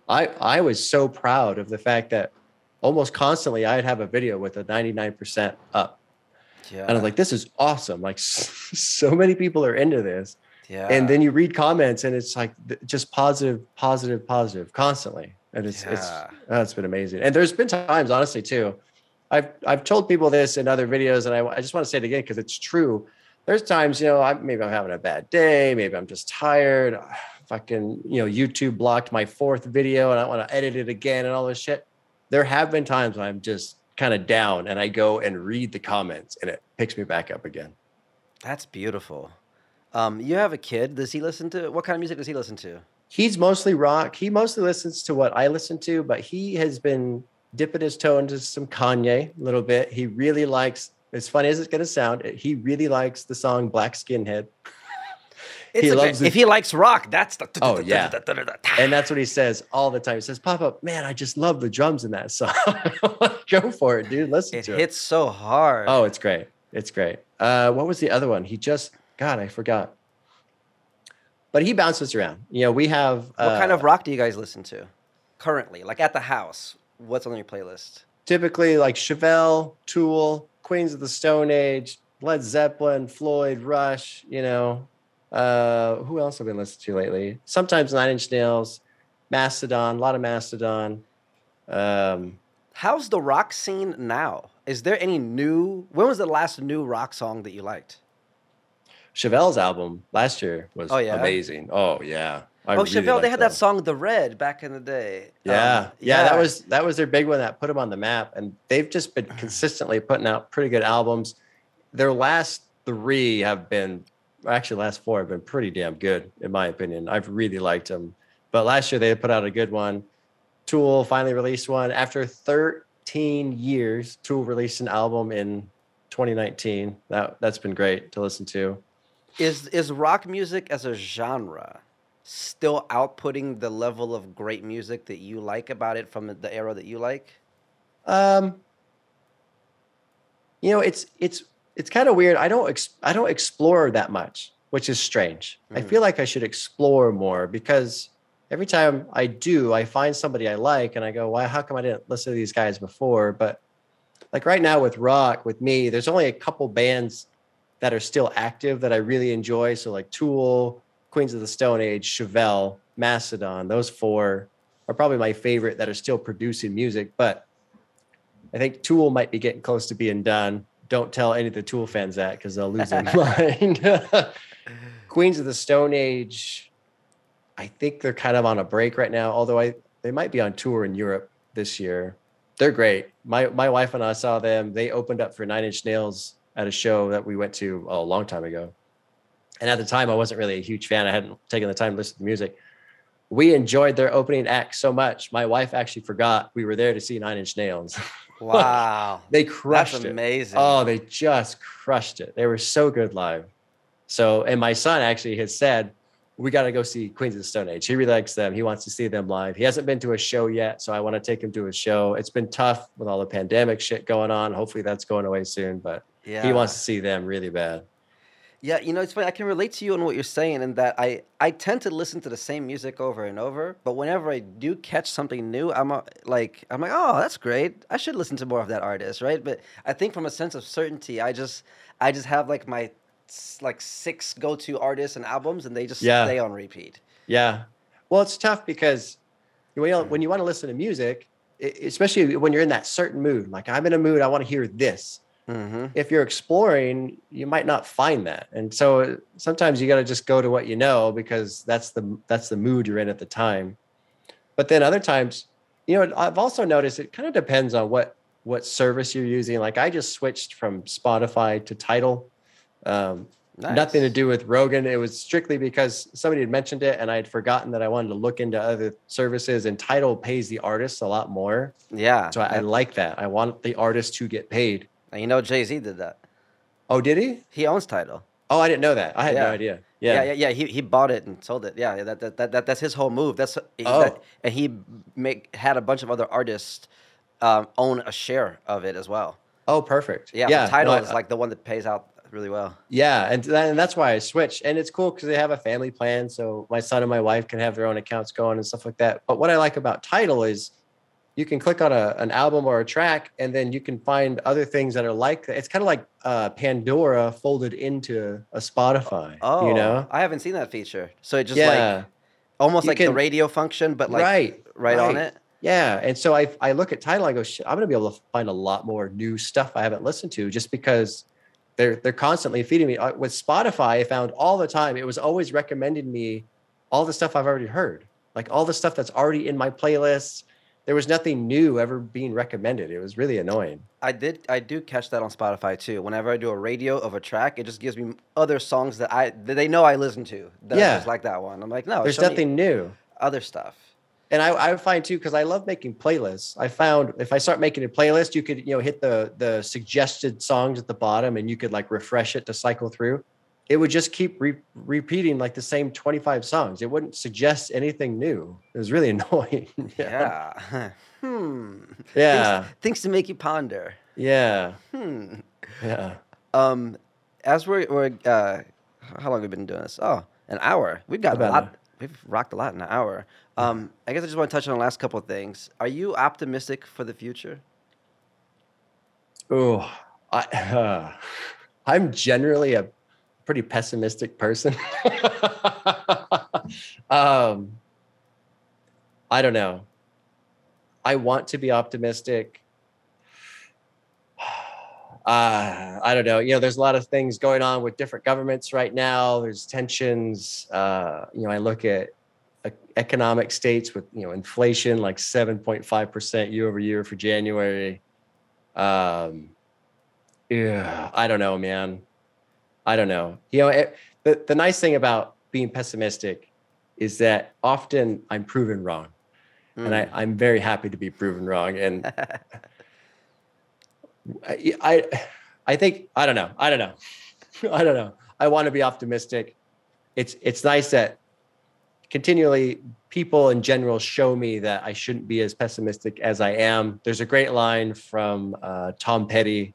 I I was so proud of the fact that almost constantly I'd have a video with a 99% up. Yeah. And I was like, this is awesome. Like so many people are into this. yeah. And then you read comments and it's like just positive, positive, positive constantly. And it's it's Yeah. oh, it's been amazing. And there's been times, honestly, too. I've I've told people this in other videos, and I, I just want to say it again because it's true. There's times, you know, I maybe I'm having a bad day, maybe I'm just tired. Fucking, you know, YouTube blocked my fourth video and I want to edit it again and all this shit. There have been times when I'm just kind of down and I go and read the comments and it picks me back up again. That's beautiful. Um, you have a kid. Does he listen to what kind of music does he listen to? he's mostly rock. He mostly listens to what I listen to, but he has been dipping his toe into some Kanye a little bit. He really likes, as funny as it's going to sound, he really likes the song Black Skinhead. He loves if he likes rock, that's the Oh, yeah. And that's what he says all the time. He says, Papa, man, I just love the drums in that song. Go for it, dude. Listen it to it. It hits so hard. Oh, it's great. It's great. Uh, what was the other one? He just, God, I forgot. But he bounces around. You know, we have. what kind uh, of rock do you guys listen to currently? Like at the house, what's on your playlist? typically like Chevelle, Tool, Queens of the Stone Age, Led Zeppelin, Floyd, Rush, you know. Uh, who else have been listening to lately? Sometimes Nine Inch Nails, Mastodon, a lot of Mastodon. Um, How's the rock scene now? Is there any new? When was the last new rock song that you liked? Chevelle's album last year was Oh, yeah? amazing. Oh yeah. I oh, really Chevelle, they had that song "The Red" back in the day. Yeah, Um, yeah, that was that was their big one that put them on the map, and they've just been consistently putting out pretty good albums. Their last three have been, actually, last four have been pretty damn good in my opinion. I've really liked them, but last year they put out a good one. Tool finally released one after 13 years. Tool released an album in 2019. That that's been great to listen to. Is is rock music as a genre still outputting the level of great music that you like about it from the era that you like? Um, you know, it's it's it's kind of weird. I don't ex- I don't explore that much, which is strange. Mm. I feel like I should explore more because every time I do, I find somebody I like and I go, why, how come I didn't listen to these guys before? But like right now with rock, with me, there's only a couple bands that are still active that I really enjoy. So like Tool, Queens of the Stone Age, Chevelle, Mastodon, those four are probably my favorite that are still producing music. But I think Tool might be getting close to being done. Don't tell any of the Tool fans that because they'll lose their mind. Queens of the Stone Age, I think they're kind of on a break right now, although I they might be on tour in Europe this year. They're great. My my wife and I saw them. They opened up for Nine Inch Nails at a show that we went to a long time ago. And at the time, I wasn't really a huge fan. I hadn't taken the time to listen to the music. We enjoyed their opening act so much. My wife actually forgot we were there to see Nine Inch Nails. Wow. they crushed That's it. amazing. Oh, they just crushed it. They were so good live. So, and my son actually has said, we got to go see Queens of the Stone Age. He really likes them. He wants to see them live. He hasn't been to a show yet, so I want to take him to a show. It's been tough with all the pandemic shit going on. Hopefully that's going away soon, but yeah. he wants to see them really bad. Yeah, you know, it's funny. I can relate to you on what you're saying in that I, I tend to listen to the same music over and over, but whenever I do catch something new, I'm a, like I'm like, "Oh, that's great. I should listen to more of that artist," right? But I think from a sense of certainty, I just I just have like my like six go-to artists and albums, and they just yeah. stay on repeat. Yeah. Well, it's tough because when you, when you want to listen to music, especially when you're in that certain mood, like I'm in a mood, I want to hear this. Mm-hmm. If you're exploring, you might not find that, and so sometimes you got to just go to what you know because that's the that's the mood you're in at the time. But then other times, you know, I've also noticed it kind of depends on what what service you're using. Like I just switched from Spotify to Tidal. um, nice. Nothing to do with Rogan. It was strictly because somebody had mentioned it and I had forgotten that I wanted to look into other services and Tidal pays the artists a lot more. Yeah. So I, I like that. I want the artist to get paid. You know, Jay Z did that. Oh, did he? He owns Tidal. Oh, I didn't know that. I had yeah. no idea. Yeah. yeah, yeah, yeah. He he bought it and sold it. Yeah, that that, that, that that's his whole move. That's oh. That, and he make had a bunch of other artists um, own a share of it as well. Oh, perfect. Yeah, yeah. Tidal no, is like the one that pays out really well. Yeah, and, and that's why I switched. And it's cool because they have a family plan, so my son and my wife can have their own accounts going and stuff like that. But what I like about Tidal is you can click on a, an album or a track, and then you can find other things that are like that. It's kind of like uh, Pandora folded into a Spotify. Oh, you know, I haven't seen that feature. So it just yeah. like almost you like can, the radio function, but like right, right, right on it. Yeah, and so I I look at Tidal, I go, I'm gonna be able to find a lot more new stuff I haven't listened to just because they're they're constantly feeding me. Uh, with Spotify, I found all the time it was always recommending me all the stuff I've already heard, like all the stuff that's already in my playlists. There was nothing new ever being recommended. It was really annoying. I did I do catch that on Spotify too. Whenever I do a radio of a track, it just gives me other songs that I that they know I listen to. That yeah, like that one. I'm like, no, there's nothing new. Other stuff and I, I find too because I love making playlists. I found if I start making a playlist, you could you know hit the the suggested songs at the bottom, and you could like refresh it to cycle through. It would just keep re- repeating like the same twenty five songs. It wouldn't suggest anything new. It was really annoying. yeah. yeah. hmm. Yeah. Things, things, to make you ponder. Yeah. Hmm. Yeah. Um, as we're, we're uh, how long have we been doing this? Oh, an hour. We've got About a lot. We've rocked a lot in an hour. Um, I guess I just want to touch on the last couple of things. Are you optimistic for the future? Oh, I, uh, I'm generally a pretty pessimistic person. um, I don't know. I want to be optimistic. Uh, I don't know. You know, there's a lot of things going on with different governments right now. There's tensions. Uh, you know, I look at economic states with you know inflation like 7.5% year over year for January. Um, yeah, I don't know, man. I don't know. You know, it, the the nice thing about being pessimistic is that often I'm proven wrong. and I, I'm very happy to be proven wrong. And I, I, I think I don't know. I don't know. I don't know. I want to be optimistic. It's it's nice that continually people in general show me that I shouldn't be as pessimistic as I am. There's a great line from uh, Tom Petty.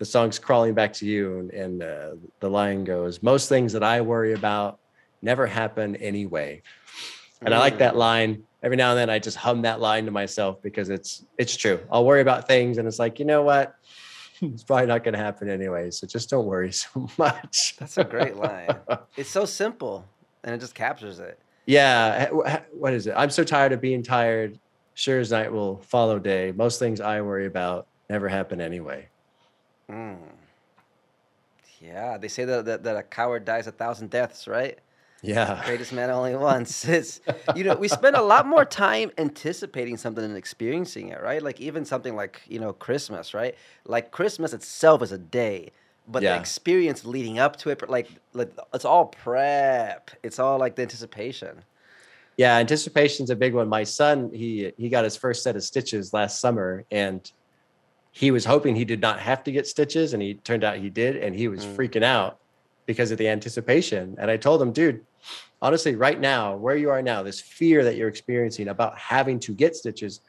The song's "Crawling Back to You," and, and uh, the line goes, "Most things that I worry about never happen anyway." And I like that line. Every now and then, I just hum that line to myself because it's it's true. I'll worry about things, and it's like, you know what? It's probably not going to happen anyway. So just don't worry so much. That's a great line. It's so simple and it just captures it. Yeah. What is it? I'm so tired of being tired. Sure as night will follow day. Most things I worry about never happen anyway. Mm. Yeah, they say that, that that a coward dies a thousand deaths, right? Yeah. Greatest man only once. It's you know we spend a lot more time anticipating something and experiencing it, right? Like even something like you know Christmas, right? Like Christmas itself is a day, but Yeah. the experience leading up to it, like like it's all prep. It's all like the anticipation. Yeah, anticipation's a big one. My son, he he got his first set of stitches last summer and he was hoping he did not have to get stitches and he turned out he did and he was Mm. freaking out because of the anticipation. And I told him, dude, honestly, right now, where you are now, this fear that you're experiencing about having to get stitches,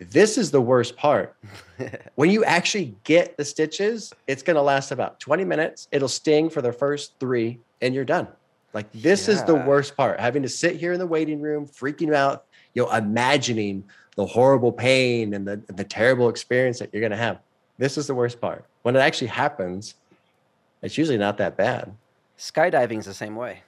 this is the worst part. when you actually get the stitches, it's going to last about 20 minutes. It'll sting for the first 3 and you're done. Like this is the worst part. Having to sit here in the waiting room, freaking out, you know, imagining the horrible pain and the the terrible experience that you're going to have. This is the worst part. When it actually happens, it's usually not that bad. Skydiving's the same way.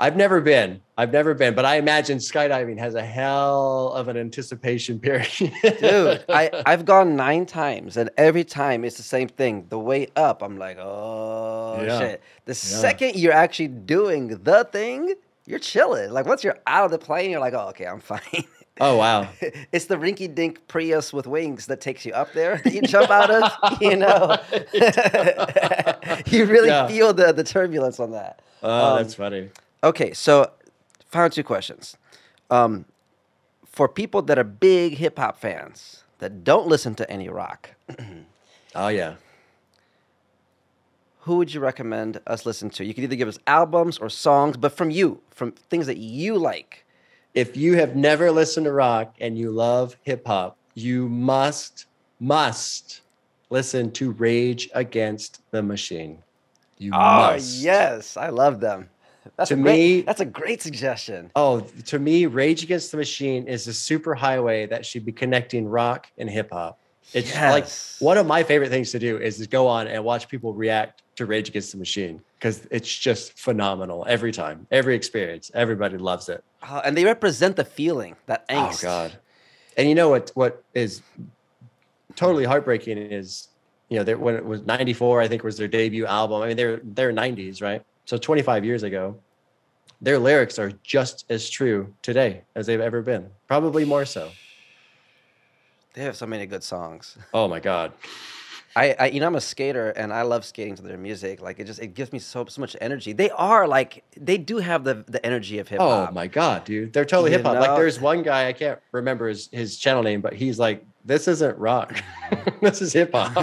I've never been. I've never been, but I imagine skydiving has a hell of an anticipation period. Dude, I, I've gone nine times, and every time it's the same thing. The way up, I'm like, oh Yeah. shit. The second you're actually doing the thing, you're chilling. Like once you're out of the plane, you're like, oh, okay, I'm fine. Oh wow. it's the rinky dink Prius with wings that takes you up there that you jump out of, you know. you really Yeah. feel the, the turbulence on that. Oh, Um, that's funny. Okay, so final two questions. Um, for people that are big hip hop fans that don't listen to any rock, Oh yeah. who would you recommend us listen to? You could either give us albums or songs, but from you, from things that you like. If you have never listened to rock and you love hip hop, you must, must listen to Rage Against the Machine. You Oh must. yes, I love them. That's To a great, me- that's a great suggestion. Oh, to me, Rage Against the Machine is a super highway that should be connecting rock and hip hop. It's like one of my favorite things to do is to go on and watch people react to Rage Against the Machine because it's just phenomenal every time, every experience. Everybody loves it. Uh, and they represent the feeling, that angst. Oh God! And you know what? What is totally heartbreaking is you know when it was '94, I think was their debut album. I mean they're they're '90s, right? So 25 years ago, their lyrics are just as true today as they've ever been. Probably more so. They have so many good songs. Oh my God! I, I, you know, I'm a skater and I love skating to their music. Like it just, it gives me so, so much energy. They are like, they do have the, the energy of hip hop. Oh my God, dude! They're totally hip hop. Like there's one guy I can't remember his his channel name, but he's like, "This isn't rock. this is hip hop."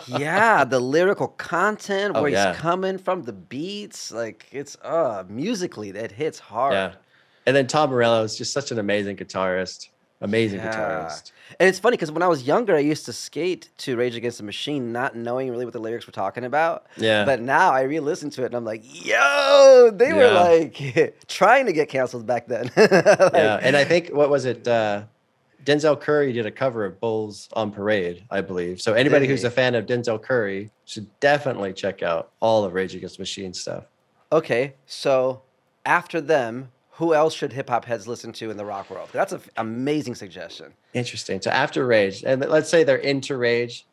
yeah, the lyrical content, Oh, where yeah. he's coming from, the beats, like it's uh musically that hits hard. Yeah. And then Tom Morello is just such an amazing guitarist. Amazing Yeah. guitarist. And it's funny because when I was younger, I used to skate to Rage Against the Machine, not knowing really what the lyrics were talking about. Yeah. But now I re-listen to it and I'm like, yo, they were like trying to get canceled back then. yeah. And I think what was it? Uh, Denzel Curry did a cover of Bulls on Parade, I believe. So anybody who's a fan of Denzel Curry should definitely check out all of Rage Against the Machine stuff. Okay, so after them, who else should hip hop heads listen to in the rock world? That's an amazing suggestion. Interesting. So after Rage, and let's say they're into Rage,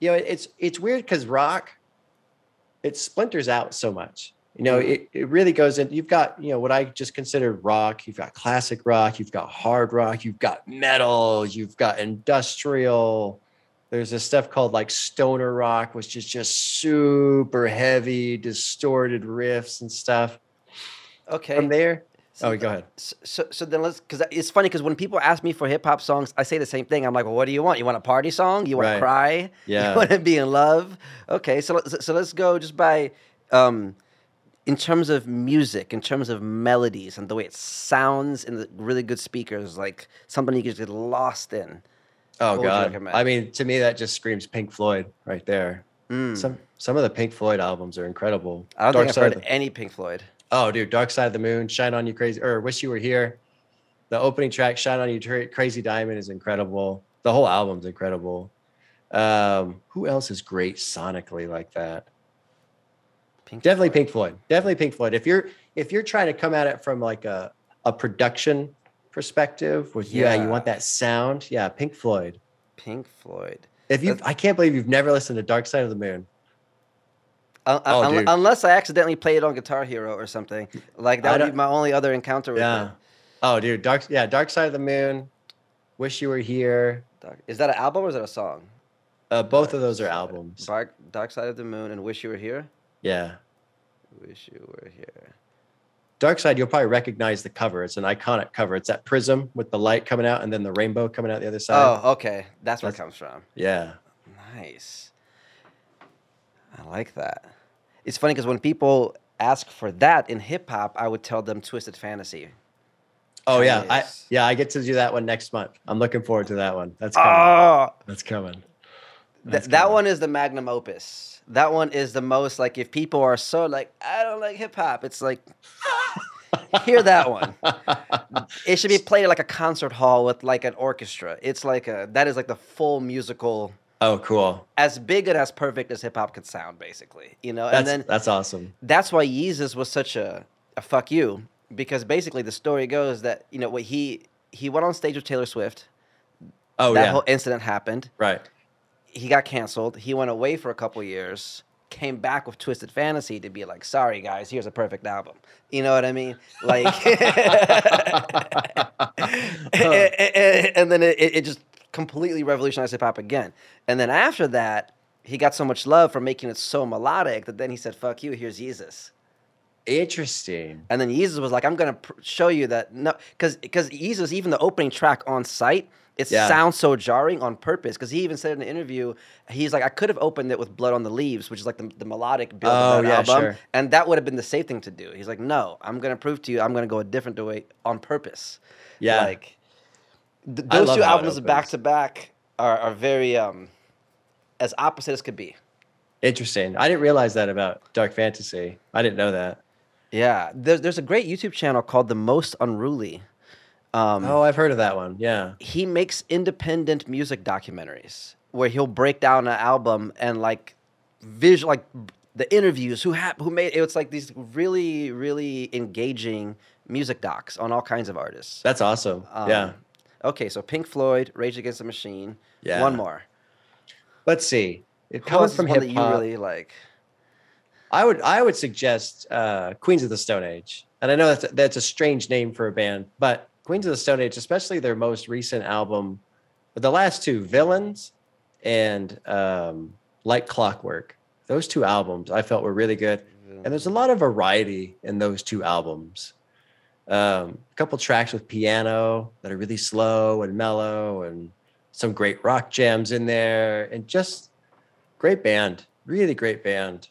you know, it's it's weird because rock, it splinters out so much. You know, mm-hmm. it, it really goes in. You've got, you know, what I just considered rock. You've got classic rock. You've got hard rock. You've got metal. You've got industrial. There's this stuff called like stoner rock, which is just super heavy, distorted riffs and stuff. Okay, From there, oh, go ahead. So, so, so then let's, because it's funny because when people ask me for hip hop songs, I say the same thing. I'm like, well, what do you want? You want a party song? You want Right. to cry? Yeah. You want to be in love? Okay, so let's, so let's go just by, um, in terms of music, in terms of melodies and the way it sounds in the really good speakers, like something you could get lost in. Oh What God. I mean, to me, that just screams Pink Floyd right there. Mm. Some some of the Pink Floyd albums are incredible. I don't Dark think I've Side heard the- any Pink Floyd. Oh, dude, Dark Side of the Moon, Shine on You Crazy, or Wish You Were Here. The opening track, Shine on You Tra- Crazy Diamond, is incredible. The whole album's incredible. Um, who else is great sonically like that? Pink Definitely Floyd. Pink Floyd. Definitely Pink Floyd. If you're if you're trying to come at it from like a a production perspective, with yeah, Yeah. you want that sound, yeah, Pink Floyd. Pink Floyd. If you, I can't believe you've never listened to Dark Side of the Moon. Un- Oh, un- unless I accidentally play it on Guitar Hero or something, like that would be my only other encounter with Yeah. it. Oh, dude, Dark, yeah, Dark Side of the Moon. Wish You Were Here. Dark- Is that an album or is that a song? Uh, both of those are albums. Dark, Dark Side of the Moon and Wish You Were Here. Yeah. Wish You Were Here. Dark Side, you'll probably recognize the cover. It's an iconic cover. It's that prism with the light coming out and then the rainbow coming out the other side. Oh, okay, that's where it comes from. Yeah. Nice. I like that. It's funny because when people ask for that in hip hop, I would tell them Twisted Fantasy. Oh yeah. I yeah, I get to do that one next month. I'm looking forward to that one. That's coming. Oh, That's coming. Th- that coming. one is the magnum opus. That one is the most like if people are so like I don't like hip hop, it's like hear that one. It should be played at like a concert hall with like an orchestra. It's like a that is like the full musical, oh, cool. as big and as perfect as hip hop could sound, basically. You know, That's and then that's awesome. that's why Yeezus was such a, a fuck you because basically the story goes that you know what he he went on stage with Taylor Swift. Oh that yeah. whole incident happened. right. He got canceled. He went away for a couple years. Came back with Twisted Fantasy to be like, sorry guys, here's a perfect album. You know what I mean? Like, and then it, it just completely revolutionized hip hop again. And then after that, he got so much love for making it so melodic that then he said, "Fuck you, here's Yeezus." Interesting. And then Yeezus was like, "I'm gonna pr- show you that no, because because Yeezus even the opening track On Sight, it Yeah. sounds so jarring on purpose. Because he even said in an interview, he's like, I could have opened it with Blood on the Leaves, which is like the, the melodic build Oh, of that yeah, album, sure. and that would have been the safe thing to do. He's like, No, I'm gonna prove to you, I'm gonna go a different way on purpose. Yeah. like th- those two albums back to back are are very um as opposite as could be. Interesting. I didn't realize that about Dark Fantasy. I didn't know that. Yeah, there's there's a great YouTube channel called The Most Unruly. Um, Oh, I've heard of that one. Yeah. he makes independent music documentaries where he'll break down an album and like visual like the interviews who have who made it, it's like these really really engaging music docs on all kinds of artists. That's awesome. Um, yeah. Okay, so Pink Floyd, Rage Against the Machine. Yeah. One more. Let's see. It comes from hip that you hop. really like? I would I would suggest uh, Queens of the Stone Age, and I know that's that's a strange name for a band, but Queens of the Stone Age, especially their most recent album, the last two, Villains and um, Like Clockwork, those two albums I felt were really good, and there's a lot of variety in those two albums. Um, a couple tracks with piano that are really slow and mellow, and some great rock jams in there, and just great band, really great band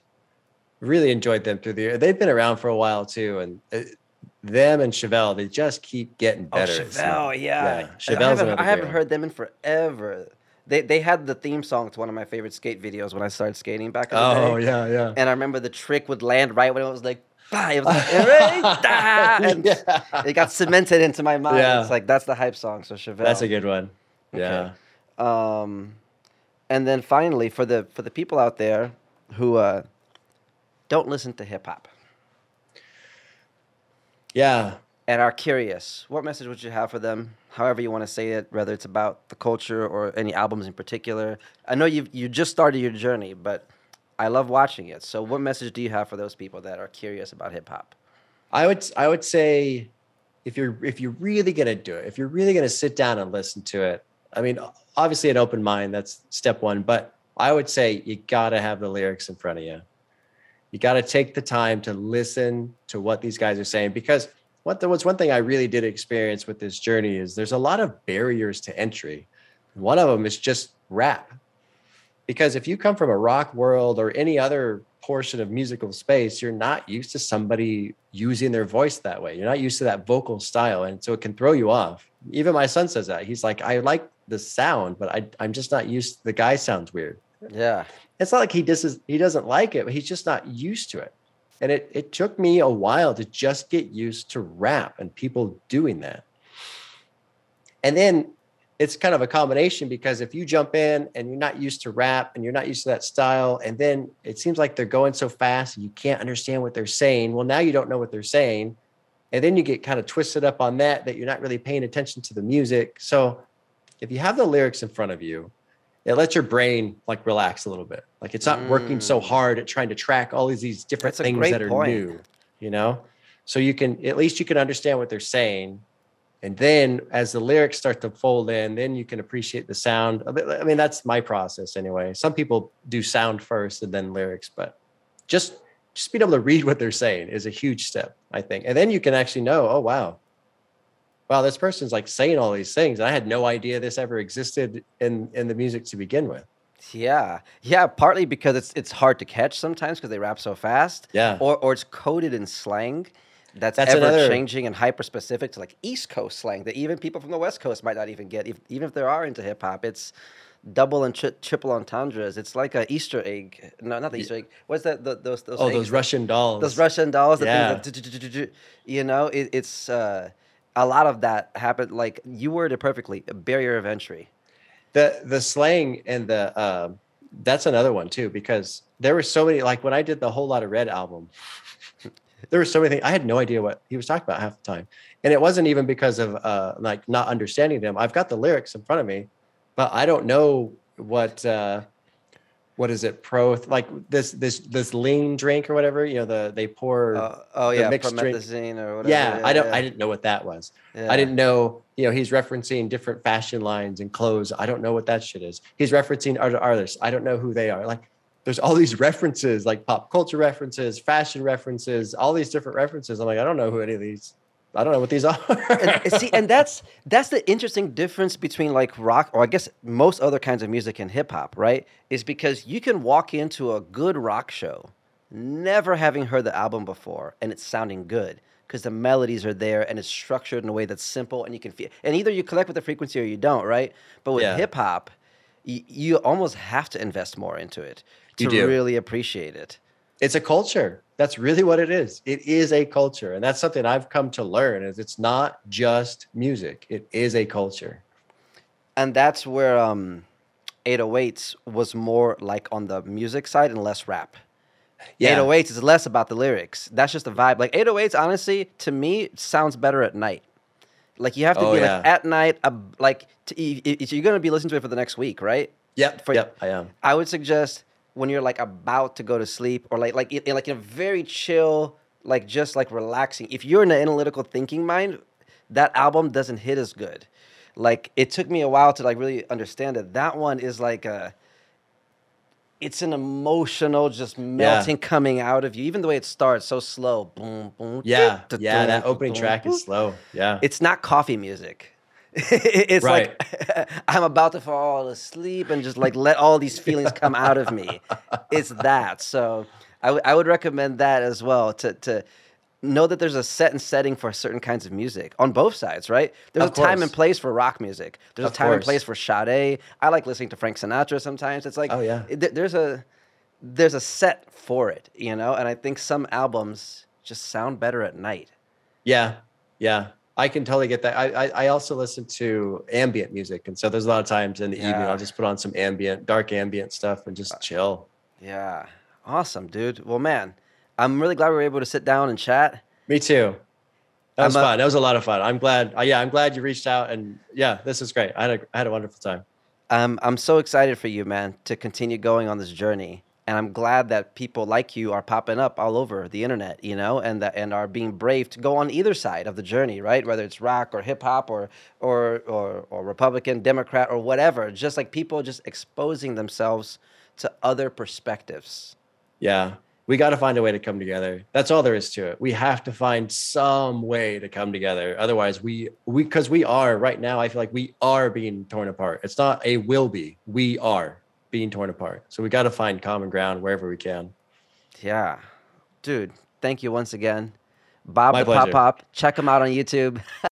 really enjoyed them through the year. They've been around for a while too, and uh, them and Chevelle, they just keep getting Oh, better. Oh, Chevelle, not- yeah. yeah. I Chevelle's haven't, I haven't heard them in forever. They they had the theme song to one of my favorite skate videos when I started skating back in the Oh day. yeah, yeah. And I remember the trick would land right when it was like, bah, it was like, "Hooray, and Yeah. it got cemented into my mind. Yeah. It's like that's the hype song. So Chevelle. That's a good one. Yeah. Um, and then finally, for the for the people out there who uh, don't listen to hip hop Yeah. and are curious, what message would you have for them? However you want to say it, whether it's about the culture or any albums in particular. I know you you just started your journey, but I love watching it. So, what message do you have for those people that are curious about hip hop? I would I would say if you're if you're really gonna do it, if you're really gonna sit down and listen to it, I mean, obviously an open mind, that's step one, but I would say you gotta have the lyrics in front of you. You gotta take the time to listen to what these guys are saying because what there was one thing I really did experience with this journey is there's a lot of barriers to entry. One of them is just rap. Because if you come from a rock world or any other portion of musical space, you're not used to somebody using their voice that way. You're not used to that vocal style. And so it can throw you off. Even my son says that. He's like, I like the sound, but I, I'm just not used to, the guy sounds weird. Yeah. It's not like he dis- he doesn't like it, but he's just not used to it. And it, it took me a while to just get used to rap and people doing that. And then it's kind of a combination because if you jump in and you're not used to rap and you're not used to that style, and then it seems like they're going so fast and you can't understand what they're saying. Well, now you don't know what they're saying. And then you get kind of twisted up on that, that you're not really paying attention to the music. So if you have the lyrics in front of you, it lets your brain like relax a little bit. Like it's not mm. working so mm. hard at trying to track all of these different That's things that are point. new, you know? So you can, at least you can understand what they're saying and then as the lyrics start to fold in then you can appreciate the sound i mean that's my process anyway. Some people do sound first and then lyrics but just just being able to read what they're saying is a huge step i think. And then you can actually know oh wow. Wow this person's like saying all these things. I had no idea this ever existed in in the music to begin with. Yeah, yeah. Partly because it's it's hard to catch sometimes because they rap so fast. Yeah. Or or it's coded in slang that's, that's ever another... changing and hyper specific to like East Coast slang that even people from the West Coast might not even get. If, even if they are into hip hop, it's double and tri- triple entendres. It's like a Easter egg. No, not the Easter egg. What's that? The, those those. Oh, eggs? those Russian dolls. Those Russian dolls. Yeah. That, you know, it, it's uh, a lot of that happened. Like you worded it perfectly. A barrier of entry. The the slang and the uh, that's another one too because there were so many. Like when I did the Whole Lotta Red album there were so many things I had no idea what he was talking about half the time, and it wasn't even because of uh, like not understanding them. I've got the lyrics in front of me, but I don't know what uh, what is it pro like this this this lean drink or whatever you know the they pour uh, oh yeah mixed drink. or whatever. Yeah, yeah I don't yeah. I didn't know what that was. Yeah. I didn't know you know he's referencing different fashion lines and clothes. I don't know what that shit is. He's referencing artists. I don't know who they are. Like there's all these references like pop culture references, fashion references, all these different references. I'm like, I don't know who any of these. I don't know what these are. and, see, and that's that's the interesting difference between like rock, or I guess most other kinds of music and hip hop, right? Is because you can walk into a good rock show, never having heard the album before, and it's sounding good because the melodies are there and it's structured in a way that's simple and you can feel. And either you connect with the frequency or you don't, right? But with yeah. hip hop, you almost have to invest more into it to really appreciate it. It's a culture. That's really what it is. It is a culture. And that's something I've come to learn is it's not just music. It is a culture. And that's where um 808s was more like on the music side and less rap. Yeah. 808s is less about the lyrics. That's just the vibe. Like 808s, honestly, to me, sounds better at night. Like you have to oh, be yeah. like at night, uh, like to, you're gonna be listening to it for the next week, right? Yep. For, yep. I am. I would suggest when you're like about to go to sleep or like like in, like in a very chill like just like relaxing if you're in an analytical thinking mind that album doesn't hit as good. Like it took me a while to like really understand it that one is like a it's an emotional just melting yeah. coming out of you even the way it starts so slow boom boom yeah. yeah that opening track is slow. Yeah. It's not coffee music it's right. like I'm about to fall asleep and just like let all these feelings come out of me. It's that. So I, would recommend that as well to to know that there's a set and setting for certain kinds of music on both sides, right? There's of a course. time and place for rock music. There's of a time course. and place for Sade. I like listening to Frank Sinatra sometimes. It's like oh yeah, eh, it, there's a there's a set for it, you know. And I think some albums just sound better at night. Yeah, yeah. I can totally get that. I, I, I also listen to ambient music, and so there's a lot of times in the yeah. evening I'll just put on some ambient, dark ambient stuff and just uh, chill. Yeah, awesome, dude. Well, man, I'm really glad we were able to sit down and chat. Me too. That was fun. that was a lot of fun. I'm glad. Uh, yeah, I'm glad you reached out, and yeah, this is great. I had a I had a wonderful time. Um, I'm so excited for you, man, to continue going on this journey and I'm glad that people like you are popping up all over the internet, you know, and that and are being brave to go on either side of the journey, right? Whether it's rock or hip hop or or or or Republican, Democrat or whatever. Just like people just exposing themselves to other perspectives. Yeah. we got to find a way to come together. That's all there is to it. We have to find some way to come together. Otherwise, we we because we are right now. I feel like we are being torn apart. It's not a will be. We are being torn apart. So we got to find common ground wherever we can. Yeah, dude. Thank you once again, Bob My the Pop. Pop. Check him out on YouTube.